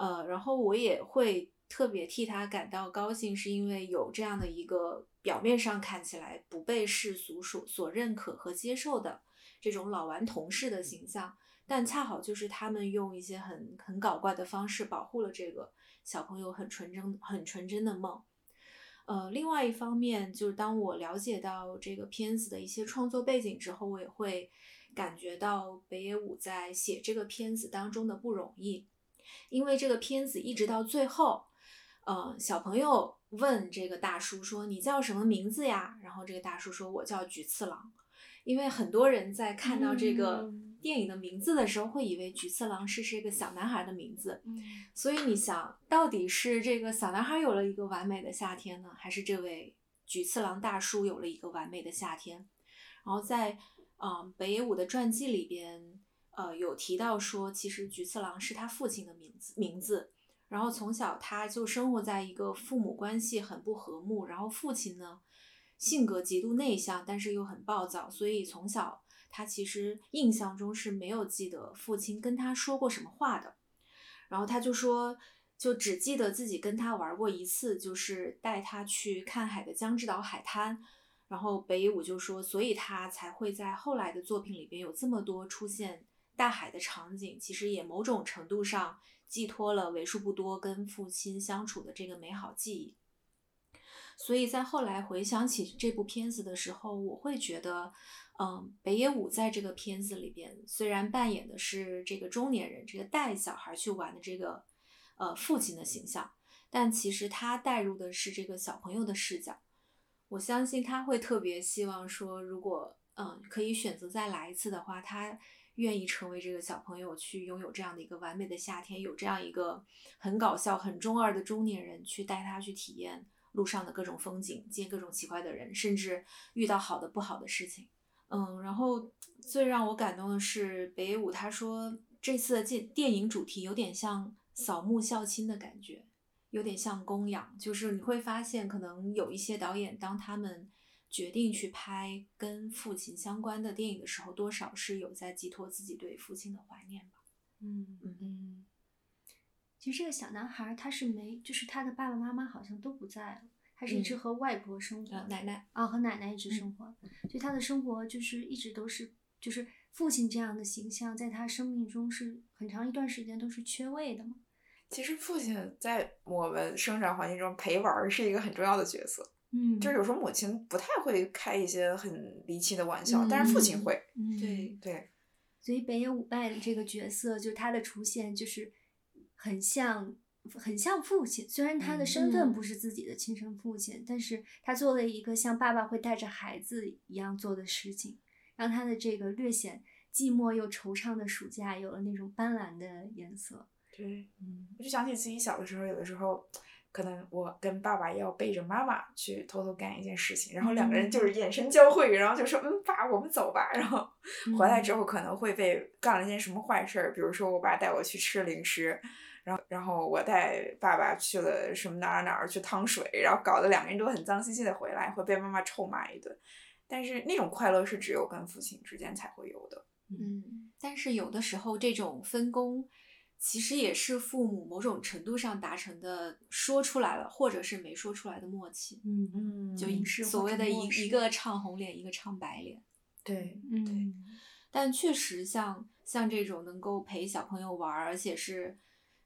呃，然后我也会特别替他感到高兴，是因为有这样的一个表面上看起来不被世俗所所认可和接受的这种老顽童式的形象，但恰好就是他们用一些很很搞怪的方式保护了这个小朋友很纯真、很纯真的梦。呃，另外一方面，就是当我了解到这个片子的一些创作背景之后，我也会感觉到北野武在写这个片子当中的不容易。因为这个片子一直到最后，呃，小朋友问这个大叔说：“你叫什么名字呀？”然后这个大叔说：“我叫菊次郎。”因为很多人在看到这个嗯电影的名字的时候，会以为菊次郎是这个小男孩的名字。嗯所以你想，到底是这个小男孩有了一个完美的夏天呢，还是这位菊次郎大叔有了一个完美的夏天？然后在嗯、呃北野武的传记里边，呃有提到说，其实菊次郎是他父亲的名字名字。然后从小他就生活在一个父母关系很不和睦，然后父亲呢性格极度内向，但是又很暴躁，所以从小他其实印象中是没有记得父亲跟他说过什么话的。然后他就说，就只记得自己跟他玩过一次，就是带他去看海的江之岛海滩。然后北野武就说，所以他才会在后来的作品里边有这么多出现大海的场景，其实也某种程度上寄托了为数不多跟父亲相处的这个美好记忆。所以在后来回想起这部片子的时候，我会觉得，嗯，北野武在这个片子里边虽然扮演的是这个中年人，这个带小孩去玩的这个呃父亲的形象，但其实他带入的是这个小朋友的视角。我相信他会特别希望说，如果嗯可以选择再来一次的话，他愿意成为这个小朋友，去拥有这样的一个完美的夏天，有这样一个很搞笑、很中二的中年人去带他去体验路上的各种风景，见各种奇怪的人，甚至遇到好的不好的事情。嗯，然后最让我感动的是北舞他说这次的电电影主题有点像扫墓孝亲的感觉，有点像供养，就是你会发现可能有一些导演当他们决定去拍跟父亲相关的电影的时候，多少是有在寄托自己对父亲的怀念吧。嗯，嗯嗯，其实这个小男孩他是没，就是他的爸爸妈妈好像都不在了，他是一直嗯和外婆生活奶奶，啊，和奶奶一直嗯生活，所以他的生活就是一直都是，就是父亲这样的形象，在他生命中是很长一段时间都是缺位的嘛。其实父亲在我们生长环境中陪玩儿是一个很重要的角色，嗯就是有时候母亲不太会开一些很离奇的玩笑，但是父亲会。嗯，对对，所以北野武扮演的这个角色，就是他的出现，就是很像很像父亲。虽然他的身份嗯不是自己的亲生父亲，但是他做了一个像爸爸会带着孩子一样做的事情，让他的这个略显寂寞又惆怅的暑假有了那种斑斓的颜色。对，嗯我就想起自己小的时候，有的时候可能我跟爸爸要背着妈妈去偷偷干一件事情，然后两个人就是眼神交汇，然后就说嗯爸，我们走吧。然后回来之后可能会被干了一件什么坏事儿，比如说我爸带我去吃零食，然后然后我带爸爸去了什么哪儿哪儿去趟水，然后搞得两个人都很脏兮兮的回来，会被妈妈臭骂一顿。但是那种快乐是只有跟父亲之间才会有的。嗯，但是有的时候这种分工。其实也是父母某种程度上达成的，说出来了，或者是没说出来的默契。嗯嗯，就所谓的一一个唱红脸，一个唱白脸。对，嗯，对。但确实，像像这种能够陪小朋友玩，而且是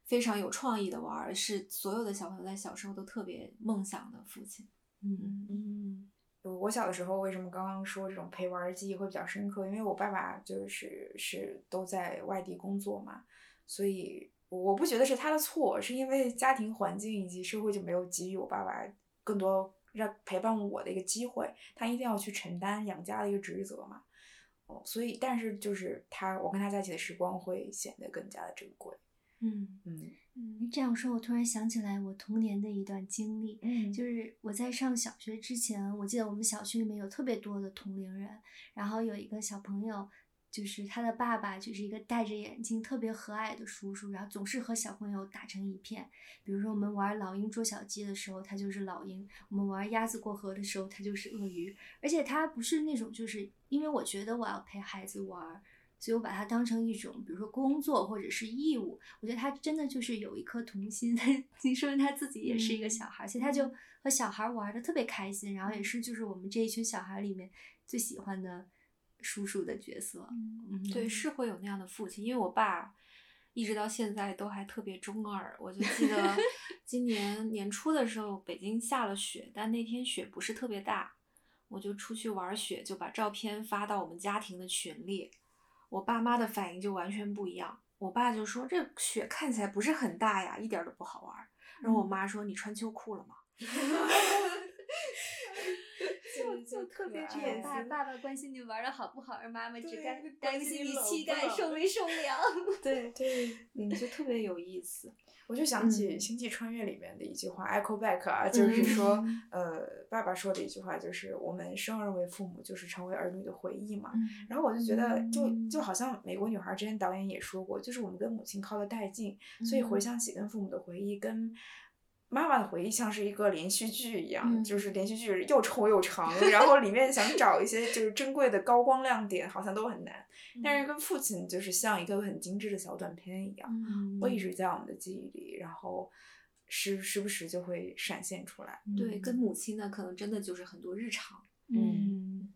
非常有创意的玩，是所有的小朋友在小时候都特别梦想的父亲。嗯嗯。我小的时候为什么刚刚说这种陪玩的记忆会比较深刻？因为我爸爸就是是都在外地工作嘛。所以我不觉得是他的错，是因为家庭环境以及社会就没有给予我爸爸更多让陪伴我的一个机会，他一定要去承担养家的一个职责嘛。哦，所以但是就是他，我跟他在一起的时光会显得更加的珍贵。嗯嗯嗯，这样说，我突然想起来我童年的一段经历，嗯，就是我在上小学之前，我记得我们小区里面有特别多的同龄人，然后有一个小朋友。就是他的爸爸，就是一个戴着眼镜、特别和蔼的叔叔，然后总是和小朋友打成一片。比如说我们玩老鹰捉小鸡的时候，他就是老鹰；我们玩鸭子过河的时候，他就是鳄鱼。而且他不是那种，就是因为我觉得我要陪孩子玩，所以我把他当成一种，比如说工作或者是义务。我觉得他真的就是有一颗童心，你说明他自己也是一个小孩，所以他就和小孩玩的特别开心，然后也是就是我们这一群小孩里面最喜欢的。叔叔的角色，嗯，对，是会有那样的父亲。因为我爸一直到现在都还特别中二。我就记得 今年年初的时候，北京下了雪，但那天雪不是特别大，我就出去玩雪，就把照片发到我们家庭的群里。我爸妈的反应就完全不一样。我爸就说：“这雪看起来不是很大呀，一点都不好玩。”然后我妈说：“你穿秋裤了吗？” 就就特别这爸爸爸关心你玩的好不好，而妈妈只担担心你膝盖受没受凉。对对，嗯，就特别有意思。我就想起《星际穿越》里面的一句话，Echo Back 啊，就是说，呃，爸爸说的一句话，就是我们生而为父母，就是成为儿女的回忆嘛。然后我就觉得，就就好像《美国女孩》之前导演也说过，就是我们跟母亲靠的太近，所以回想起跟父母的回忆，跟。妈妈的回忆像是一个连续剧一样，就是连续剧又臭又长，然后里面想找一些就是珍贵的高光亮点，好像都很难。但是跟父亲就是像一个很精致的小短片一样，会一直在我们的记忆里，然后时时不时就会闪现出来。对，跟母亲呢，可能真的就是很多日常。嗯，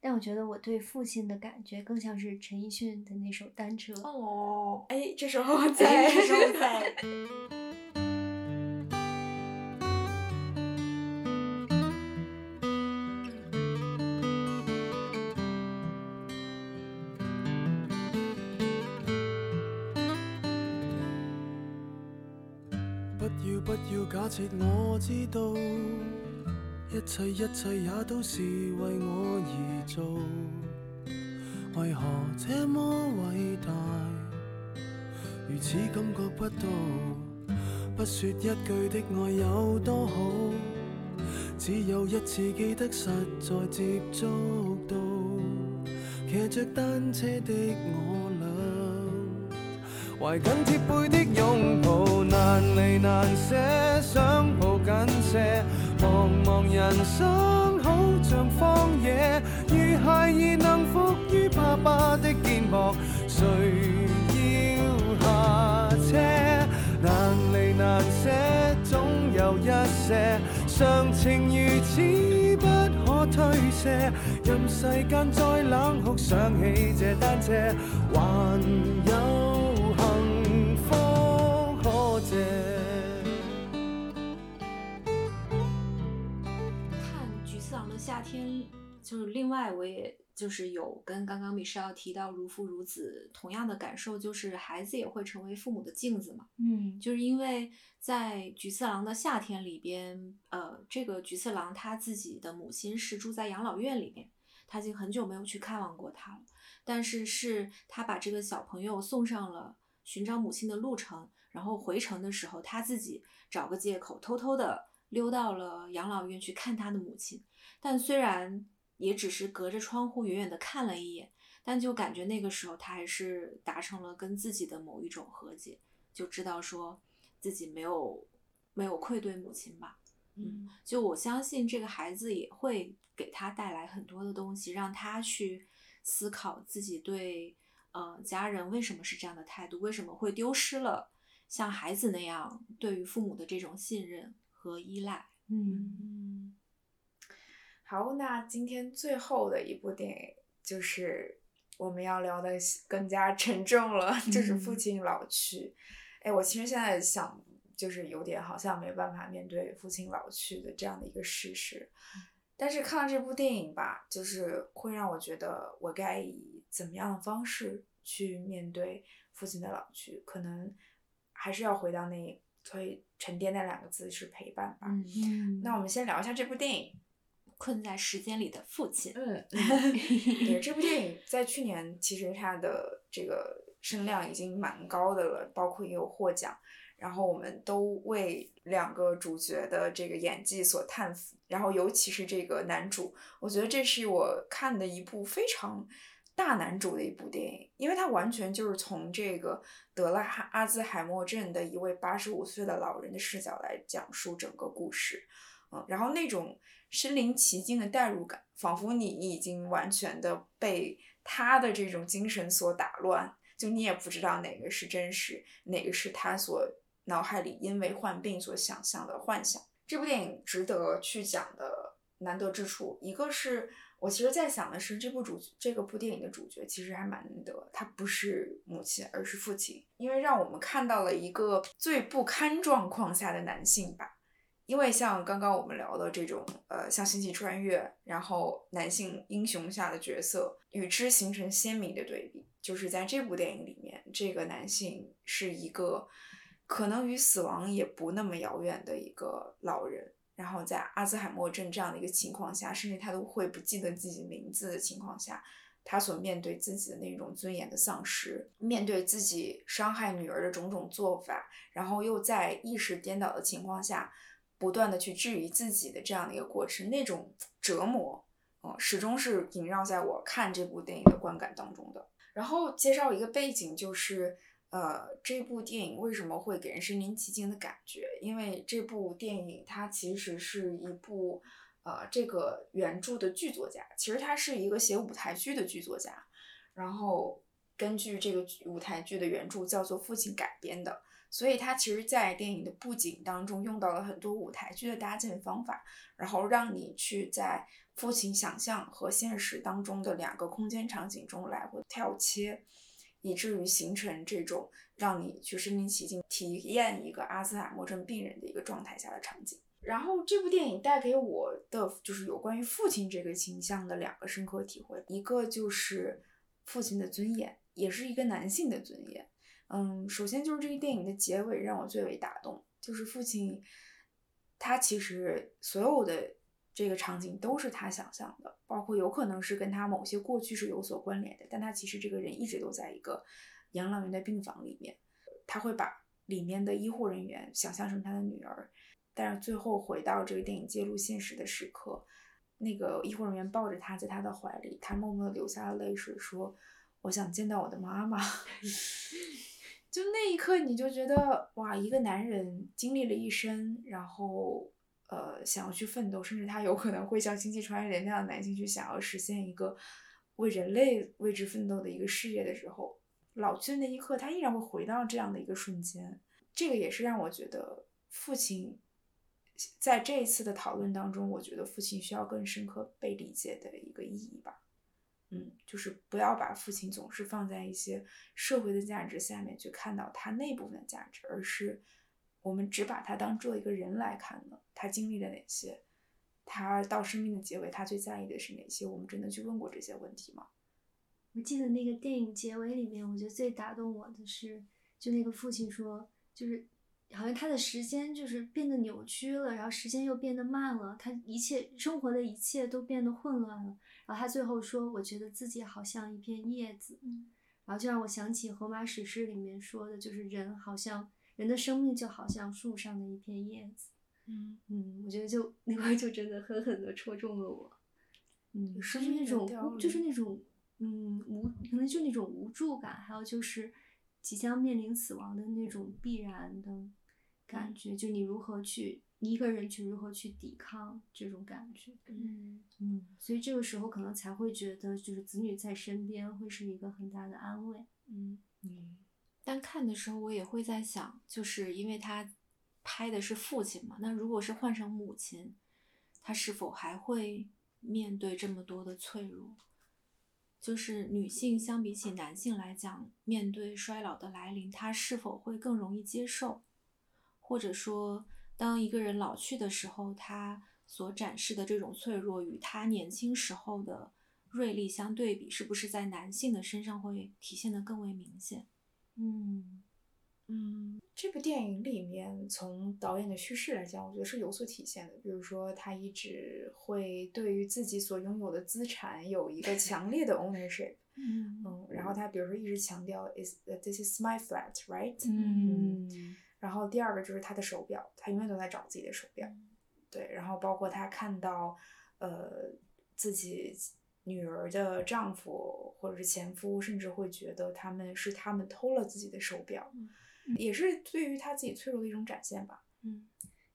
但我觉得我对父亲的感觉更像是陈奕迅的那首《单车》。哦，哎，这时候在，这时候在。假设我知道，一切一切也都是为我而做，为何这么伟大，如此感觉不到？不说一句的爱有多好，只有一次记得实在接触到，骑着单车的我，怀紧贴背的拥抱，难离难舍。想抱紧些，茫茫人生好像荒野，如孩儿能伏于爸爸的肩膊，谁要下车？难离难舍，总有一些常情如此不可推卸。任世间再冷酷，想起这单车，还有天就是另外，我也就是有跟刚刚米少要提到如父如子同样的感受，就是孩子也会成为父母的镜子嘛。嗯，就是因为在菊次郎的夏天里边，呃，这个菊次郎他自己的母亲是住在养老院里面，他已经很久没有去看望过他了。但是是他把这个小朋友送上了寻找母亲的路程，然后回程的时候，他自己找个借口，偷偷的溜到了养老院去看他的母亲。但虽然也只是隔着窗户远远的看了一眼，但就感觉那个时候他还是达成了跟自己的某一种和解，就知道说自己没有没有愧对母亲吧。嗯，就我相信这个孩子也会给他带来很多的东西，让他去思考自己对呃家人为什么是这样的态度，为什么会丢失了像孩子那样对于父母的这种信任和依赖。嗯嗯，好，那今天最后的一部电影就是我们要聊的更加沉重了，就是父亲老去。哎，我其实现在想。就是有点好像没办法面对父亲老去的这样的一个事实，但是看了这部电影吧，就是会让我觉得我该以怎么样的方式去面对父亲的老去，可能还是要回到那最沉淀那两个字是陪伴吧。嗯，那我们先聊一下这部电影《困在时间里的父亲》。嗯，对，这部电影在去年其实它的这个声量已经蛮高的了，包括也有获奖。然后我们都为两个主角的这个演技所叹服，然后尤其是这个男主，我觉得这是我看的一部非常大男主的一部电影，因为他完全就是从这个得了阿兹海默症的一位八十五岁的老人的视角来讲述整个故事，然后那种身临其境的代入感，仿佛你已经完全的被他的这种精神所打乱，就你也不知道哪个是真实，哪个是他所。脑海里因为患病所想象的幻想，这部电影值得去讲的难得之处，一个是我其实在想的是，这部主这个部电影的主角其实还蛮难得，他不是母亲，而是父亲，因为让我们看到了一个最不堪状况下的男性吧。因为像刚刚我们聊的这种，呃，像星际穿越，然后男性英雄下的角色，与之形成鲜明的对比，就是在这部电影里面，这个男性是一个。可能与死亡也不那么遥远的一个老人，然后在阿兹海默症这样的一个情况下，甚至他都会不记得自己名字的情况下，他所面对自己的那种尊严的丧失，面对自己伤害女儿的种种做法，然后又在意识颠倒的情况下，不断的去质疑自己的这样的一个过程，那种折磨，嗯，始终是萦绕在我看这部电影的观感当中的。然后介绍一个背景，就是。呃，这部电影为什么会给人身临其境的感觉？因为这部电影它其实是一部，呃，这个原著的剧作家，其实他是一个写舞台剧的剧作家，然后根据这个舞台剧的原著叫做《父亲》改编的，所以他其实在电影的布景当中用到了很多舞台剧的搭建方法，然后让你去在父亲想象和现实当中的两个空间场景中来回跳切。以至于形成这种让你去身临其境体验一个阿兹海默症病人的一个状态下的场景。然后这部电影带给我的就是有关于父亲这个形象的两个深刻体会，一个就是父亲的尊严，也是一个男性的尊严。嗯，首先就是这个电影的结尾让我最为打动，就是父亲他其实所有的。这个场景都是他想象的，包括有可能是跟他某些过去是有所关联的，但他其实这个人一直都在一个养老院的病房里面，他会把里面的医护人员想象成他的女儿，但是最后回到这个电影揭露现实的时刻，那个医护人员抱着他在他的怀里，他默默的流下了泪水，说：“我想见到我的妈妈。” 就那一刻，你就觉得哇，一个男人经历了一生，然后。呃，想要去奋斗，甚至他有可能会像星际穿越那样的男性去想要实现一个为人类为之奋斗的一个事业的时候，老去的那一刻，他依然会回到这样的一个瞬间。这个也是让我觉得父亲在这一次的讨论当中，我觉得父亲需要更深刻被理解的一个意义吧。嗯，就是不要把父亲总是放在一些社会的价值下面去看到他那部分的价值，而是。我们只把他当做一个人来看了，他经历了哪些？他到生命的结尾，他最在意的是哪些？我们真的去问过这些问题吗？我记得那个电影结尾里面，我觉得最打动我的是，就那个父亲说，就是好像他的时间就是变得扭曲了，然后时间又变得慢了，他一切生活的一切都变得混乱了。然后他最后说：“我觉得自己好像一片叶子。”然后就让我想起荷马史诗里面说的，就是人好像人的生命就好像树上的一片叶子。嗯嗯，我觉得就那块就真的狠狠的戳中了我。嗯，就是那种就是那种嗯无可能就那种无助感，还有就是即将面临死亡的那种必然的感觉，就你如何去你一个人去如何去抵抗这种感觉。嗯嗯，所以这个时候可能才会觉得，就是子女在身边会是一个很大的安慰。嗯。嗯但看的时候，我也会在想，就是因为他拍的是父亲嘛，那如果是换成母亲，他是否还会面对这么多的脆弱？就是女性相比起男性来讲，面对衰老的来临，她是否会更容易接受？或者说，当一个人老去的时候，他所展示的这种脆弱，与他年轻时候的锐利相对比，是不是在男性的身上会体现得更为明显？嗯嗯，这部电影里面，从导演的叙事来讲，我觉得是有所体现的。比如说，他一直会对于自己所拥有的资产有一个强烈的 ownership。嗯嗯，然后他比如说一直强调 is this is my flat, right？嗯然后第二个就是他的手表，他永远都在找自己的手表。对，然后包括他看到呃自己女儿的丈夫或者是前夫，甚至会觉得他们是他们偷了自己的手表，也是对于他自己脆弱的一种展现吧。嗯，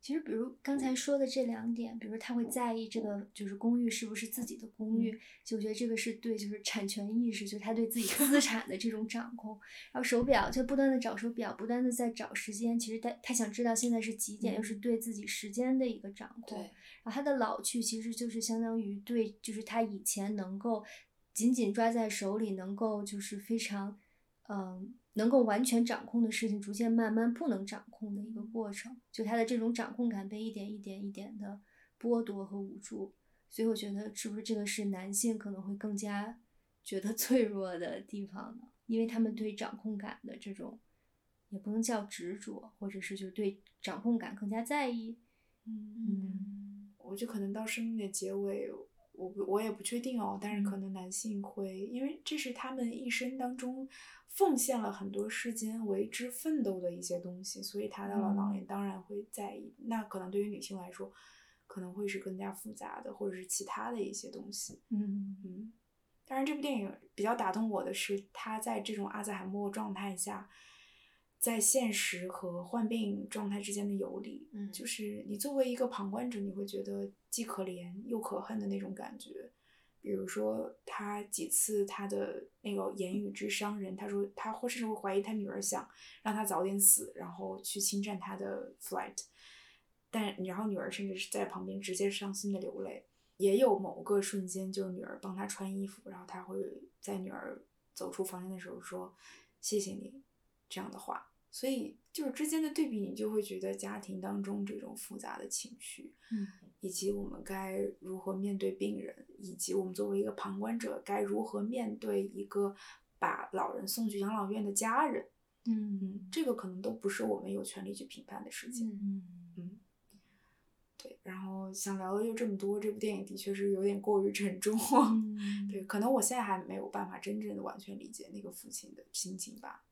其实比如刚才说的这两点，比如他会在意这个就是公寓是不是自己的公寓，就我觉得这个是对就是产权意识，就是他对自己资产的这种掌控。然后手表就不断的找手表，不断的在找时间，其实他他想知道现在是几点，又是对自己时间的一个掌控。对，然后他的老去其实就是相当于对，就是他以前能够紧紧抓在手里，能够就是非常，嗯、能够完全掌控的事情，逐渐慢慢不能掌控的一个过程。就他的这种掌控感被一点一点一点的剥夺和捂住。所以我觉得是不是这个是男性可能会更加 觉得脆弱的地方呢？因为他们对掌控感的这种，也不能叫执着，或者是就对掌控感更加在意。嗯，我就可能到生命的结尾，我不我也不确定哦，但是可能男性会，因为这是他们一生当中奉献了很多世间为之奋斗的一些东西，所以他到了老年当然会在意。那可能对于女性来说，可能会是更加复杂的，或者是其他的一些东西。嗯嗯，当然，这部电影比较打动我的是，他在这种阿兹海默状态下，在现实和患病状态之间的游离。嗯就是你作为一个旁观者，你会觉得既可怜又可恨的那种感觉。比如说，他几次他的那个言语之伤人，他说他或甚至会怀疑他女儿想让他早点死，然后去侵占他的 flight。但然后女儿甚至是在旁边直接伤心的流泪。也有某个瞬间，就是女儿帮他穿衣服，然后他会在女儿走出房间的时候说：“谢谢你”这样的话。所以就是之间的对比，你就会觉得家庭当中这种复杂的情绪，嗯，以及我们该如何面对病人，以及我们作为一个旁观者该如何面对一个把老人送去养老院的家人，嗯嗯，这个可能都不是我们有权利去评判的事情。嗯嗯，对，然后想聊的就这么多，这部电影的确是有点过于沉重。嗯 对，可能我现在还没有办法真正的完全理解那个父亲的心情吧。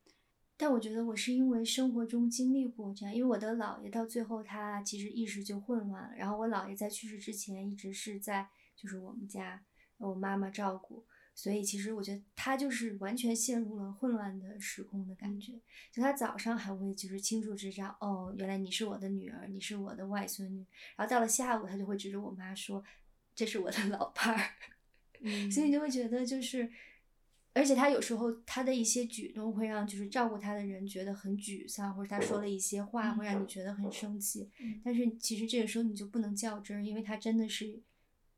但我觉得我是因为生活中经历过这样，因为我的姥爷到最后他其实意识就混乱了，然后我姥爷在去世之前一直是在就是我们家我妈妈照顾，所以其实我觉得他就是完全陷入了混乱的时空的感觉。就他早上还会就是清楚知道，哦，原来你是我的女儿，你是我的外孙女，然后到了下午他就会指着我妈说，这是我的老伴儿。嗯 所以你就会觉得就是，而且他有时候他的一些举动会让就是照顾他的人觉得很沮丧，或者他说了一些话会让你觉得很生气。嗯但是其实这个时候你就不能较真儿，因为他真的是，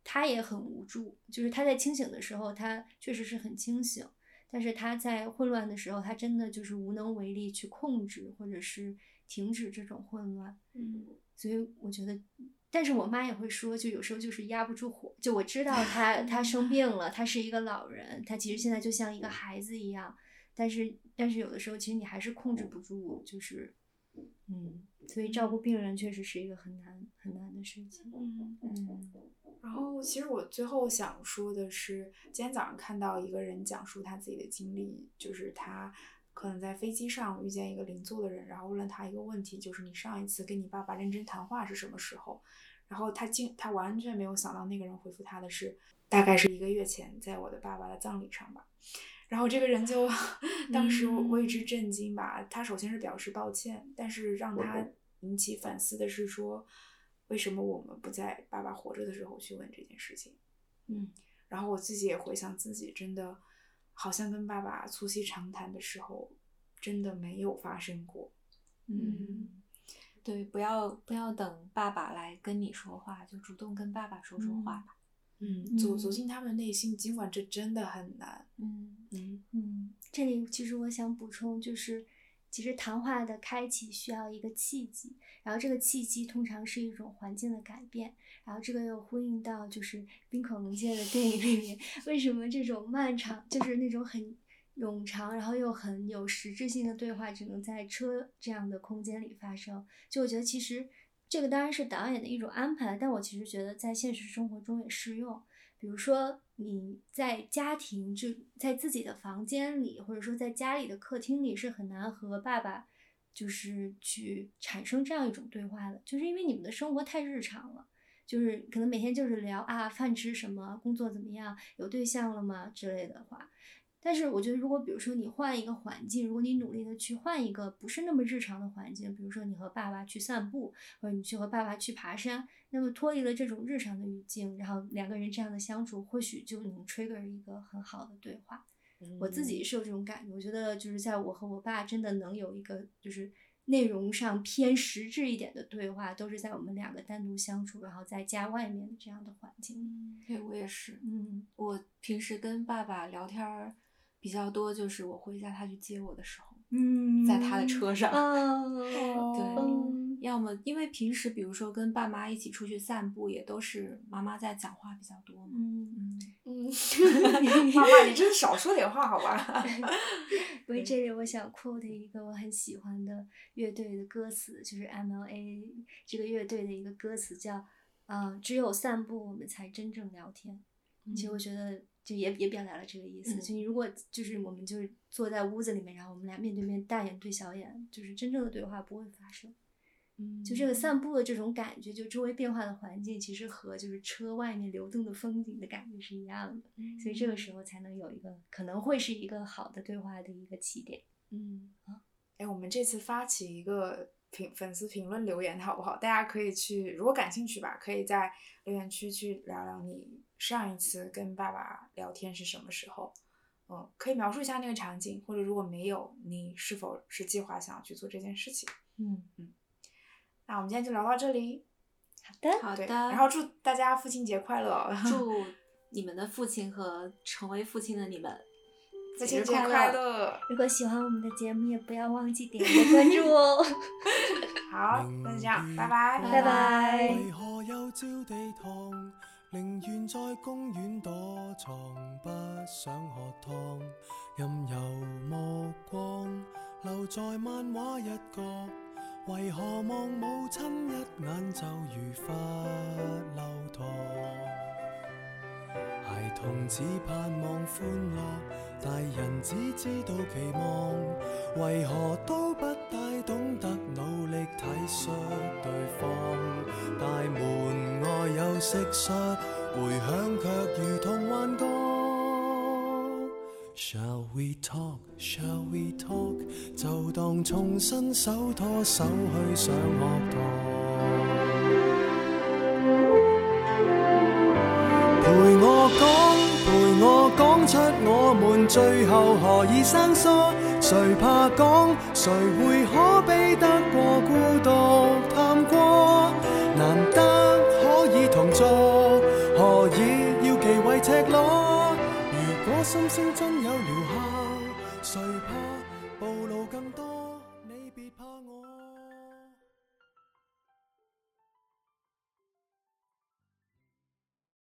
他也很无助。就是他在清醒的时候，他确实是很清醒，但是他在混乱的时候，他真的就是无能为力去控制或者是停止这种混乱。嗯所以我觉得，但是我妈也会说，就有时候就是压不住火。就我知道她 她生病了，她是一个老人，她其实现在就像一个孩子一样，但是但是有的时候其实你还是控制不住，就是嗯，所以照顾病人确实是一个很难很难的事情。嗯。嗯然然后，其实我最后想说的是，今天早上看到一个人讲述他自己的经历，就是他可能在飞机上遇见一个邻座的人，然后问了他一个问题，就是你上一次跟你爸爸认真谈话是什么时候？然后他竟他完全没有想到那个人回复他的是，大概是一个月前，在我的爸爸的葬礼上吧。然后这个人就，当时我为之震惊吧。他首先是表示抱歉，但是让他引起反思的是说，为什么我们不在爸爸活着的时候去问这件事情？嗯，然后我自己也回想自己，真的好像跟爸爸促膝长谈的时候，真的没有发生过。嗯，对，不要不要等爸爸来跟你说话，就主动跟爸爸说说话吧。嗯，走走进他们的内心，尽管这真的很难。嗯嗯嗯，这里其实我想补充，就是其实谈话的开启需要一个契机，然后这个契机通常是一种环境的改变，然后这个又呼应到就是冰口龙介的电影里面，为什么这种漫长，就是那种很冗长，然后又很有实质性的对话，只能在车这样的空间里发生？就我觉得其实。这个当然是导演的一种安排，但我其实觉得在现实生活中也适用。比如说你在家庭就在自己的房间里，或者说在家里的客厅里，是很难和爸爸就是去产生这样一种对话的，就是因为你们的生活太日常了，就是可能每天就是聊啊饭吃什么，工作怎么样，有对象了吗之类的话。但是我觉得，如果比如说你换一个环境，如果你努力的去换一个不是那么日常的环境，比如说你和爸爸去散步，或者你去和爸爸去爬山，那么脱离了这种日常的语境，然后两个人这样的相处，或许就能 trigger 一个很好的对话。我自己是有这种感觉，我觉得就是在我和我爸真的能有一个就是内容上偏实质一点的对话，都是在我们两个单独相处，然后在家外面的这样的环境。对我也是，嗯，我平时跟爸爸聊天儿。比较多就是我回家，他去接我的时候，嗯，在他的车上，嗯对，要么因为平时比如说跟爸妈一起出去散步，也都是妈妈在讲话比较多嘛，嗯 嗯，妈妈你真少说点话好吧？为这里我想 quote 一个我很喜欢的乐队的歌词，就是 MLA 这个乐队的一个歌词叫，呃，只有散步我们才真正聊天。其实我觉得。就也也表达了这个意思，就你如果就是我们就是坐在屋子里面，然后我们俩面对面大眼对小眼，就是真正的对话不会发生。嗯，就这个。散步的这种感觉，就周围变化的环境，其实和就是车外面流动的风景的感觉是一样的，嗯所以这个时候才能有一个可能会是一个好的对话的一个起点。嗯啊，哎，我们这次发起一个评粉丝评论留言好不好？大家可以去，如果感兴趣吧，可以在留言区去聊聊你。上一次跟爸爸聊天是什么时候？嗯，可以描述一下那个场景，或者如果没有，你是否是计划想要去做这件事情？嗯嗯。那我们今天就聊到这里。好的，好的。然后祝大家父亲节快乐！祝你们的父亲和成为父亲的你们父亲节快乐！如果喜欢我们的节目，也不要忘记点个关注哦。好，那就这样，拜拜，拜拜。宁愿在公园躲藏，不想喝汤。任由目光留在漫画一角，为何望母亲一眼就如忽流堂？孩童只盼望欢乐，大人只知道期望，为何都不大懂得努力体恤对方？大门外有蟋蟀，回响却如同幻觉。Shall we talk? Shall we talk? 就当重新手拖手去上学堂。陪我讲，陪我讲出我最后何以生疏？谁怕讲？谁会可比得过孤独探过？难得可以同坐，何以要忌讳赤裸？如果心声真有疗效，谁怕暴露更多？你别怕我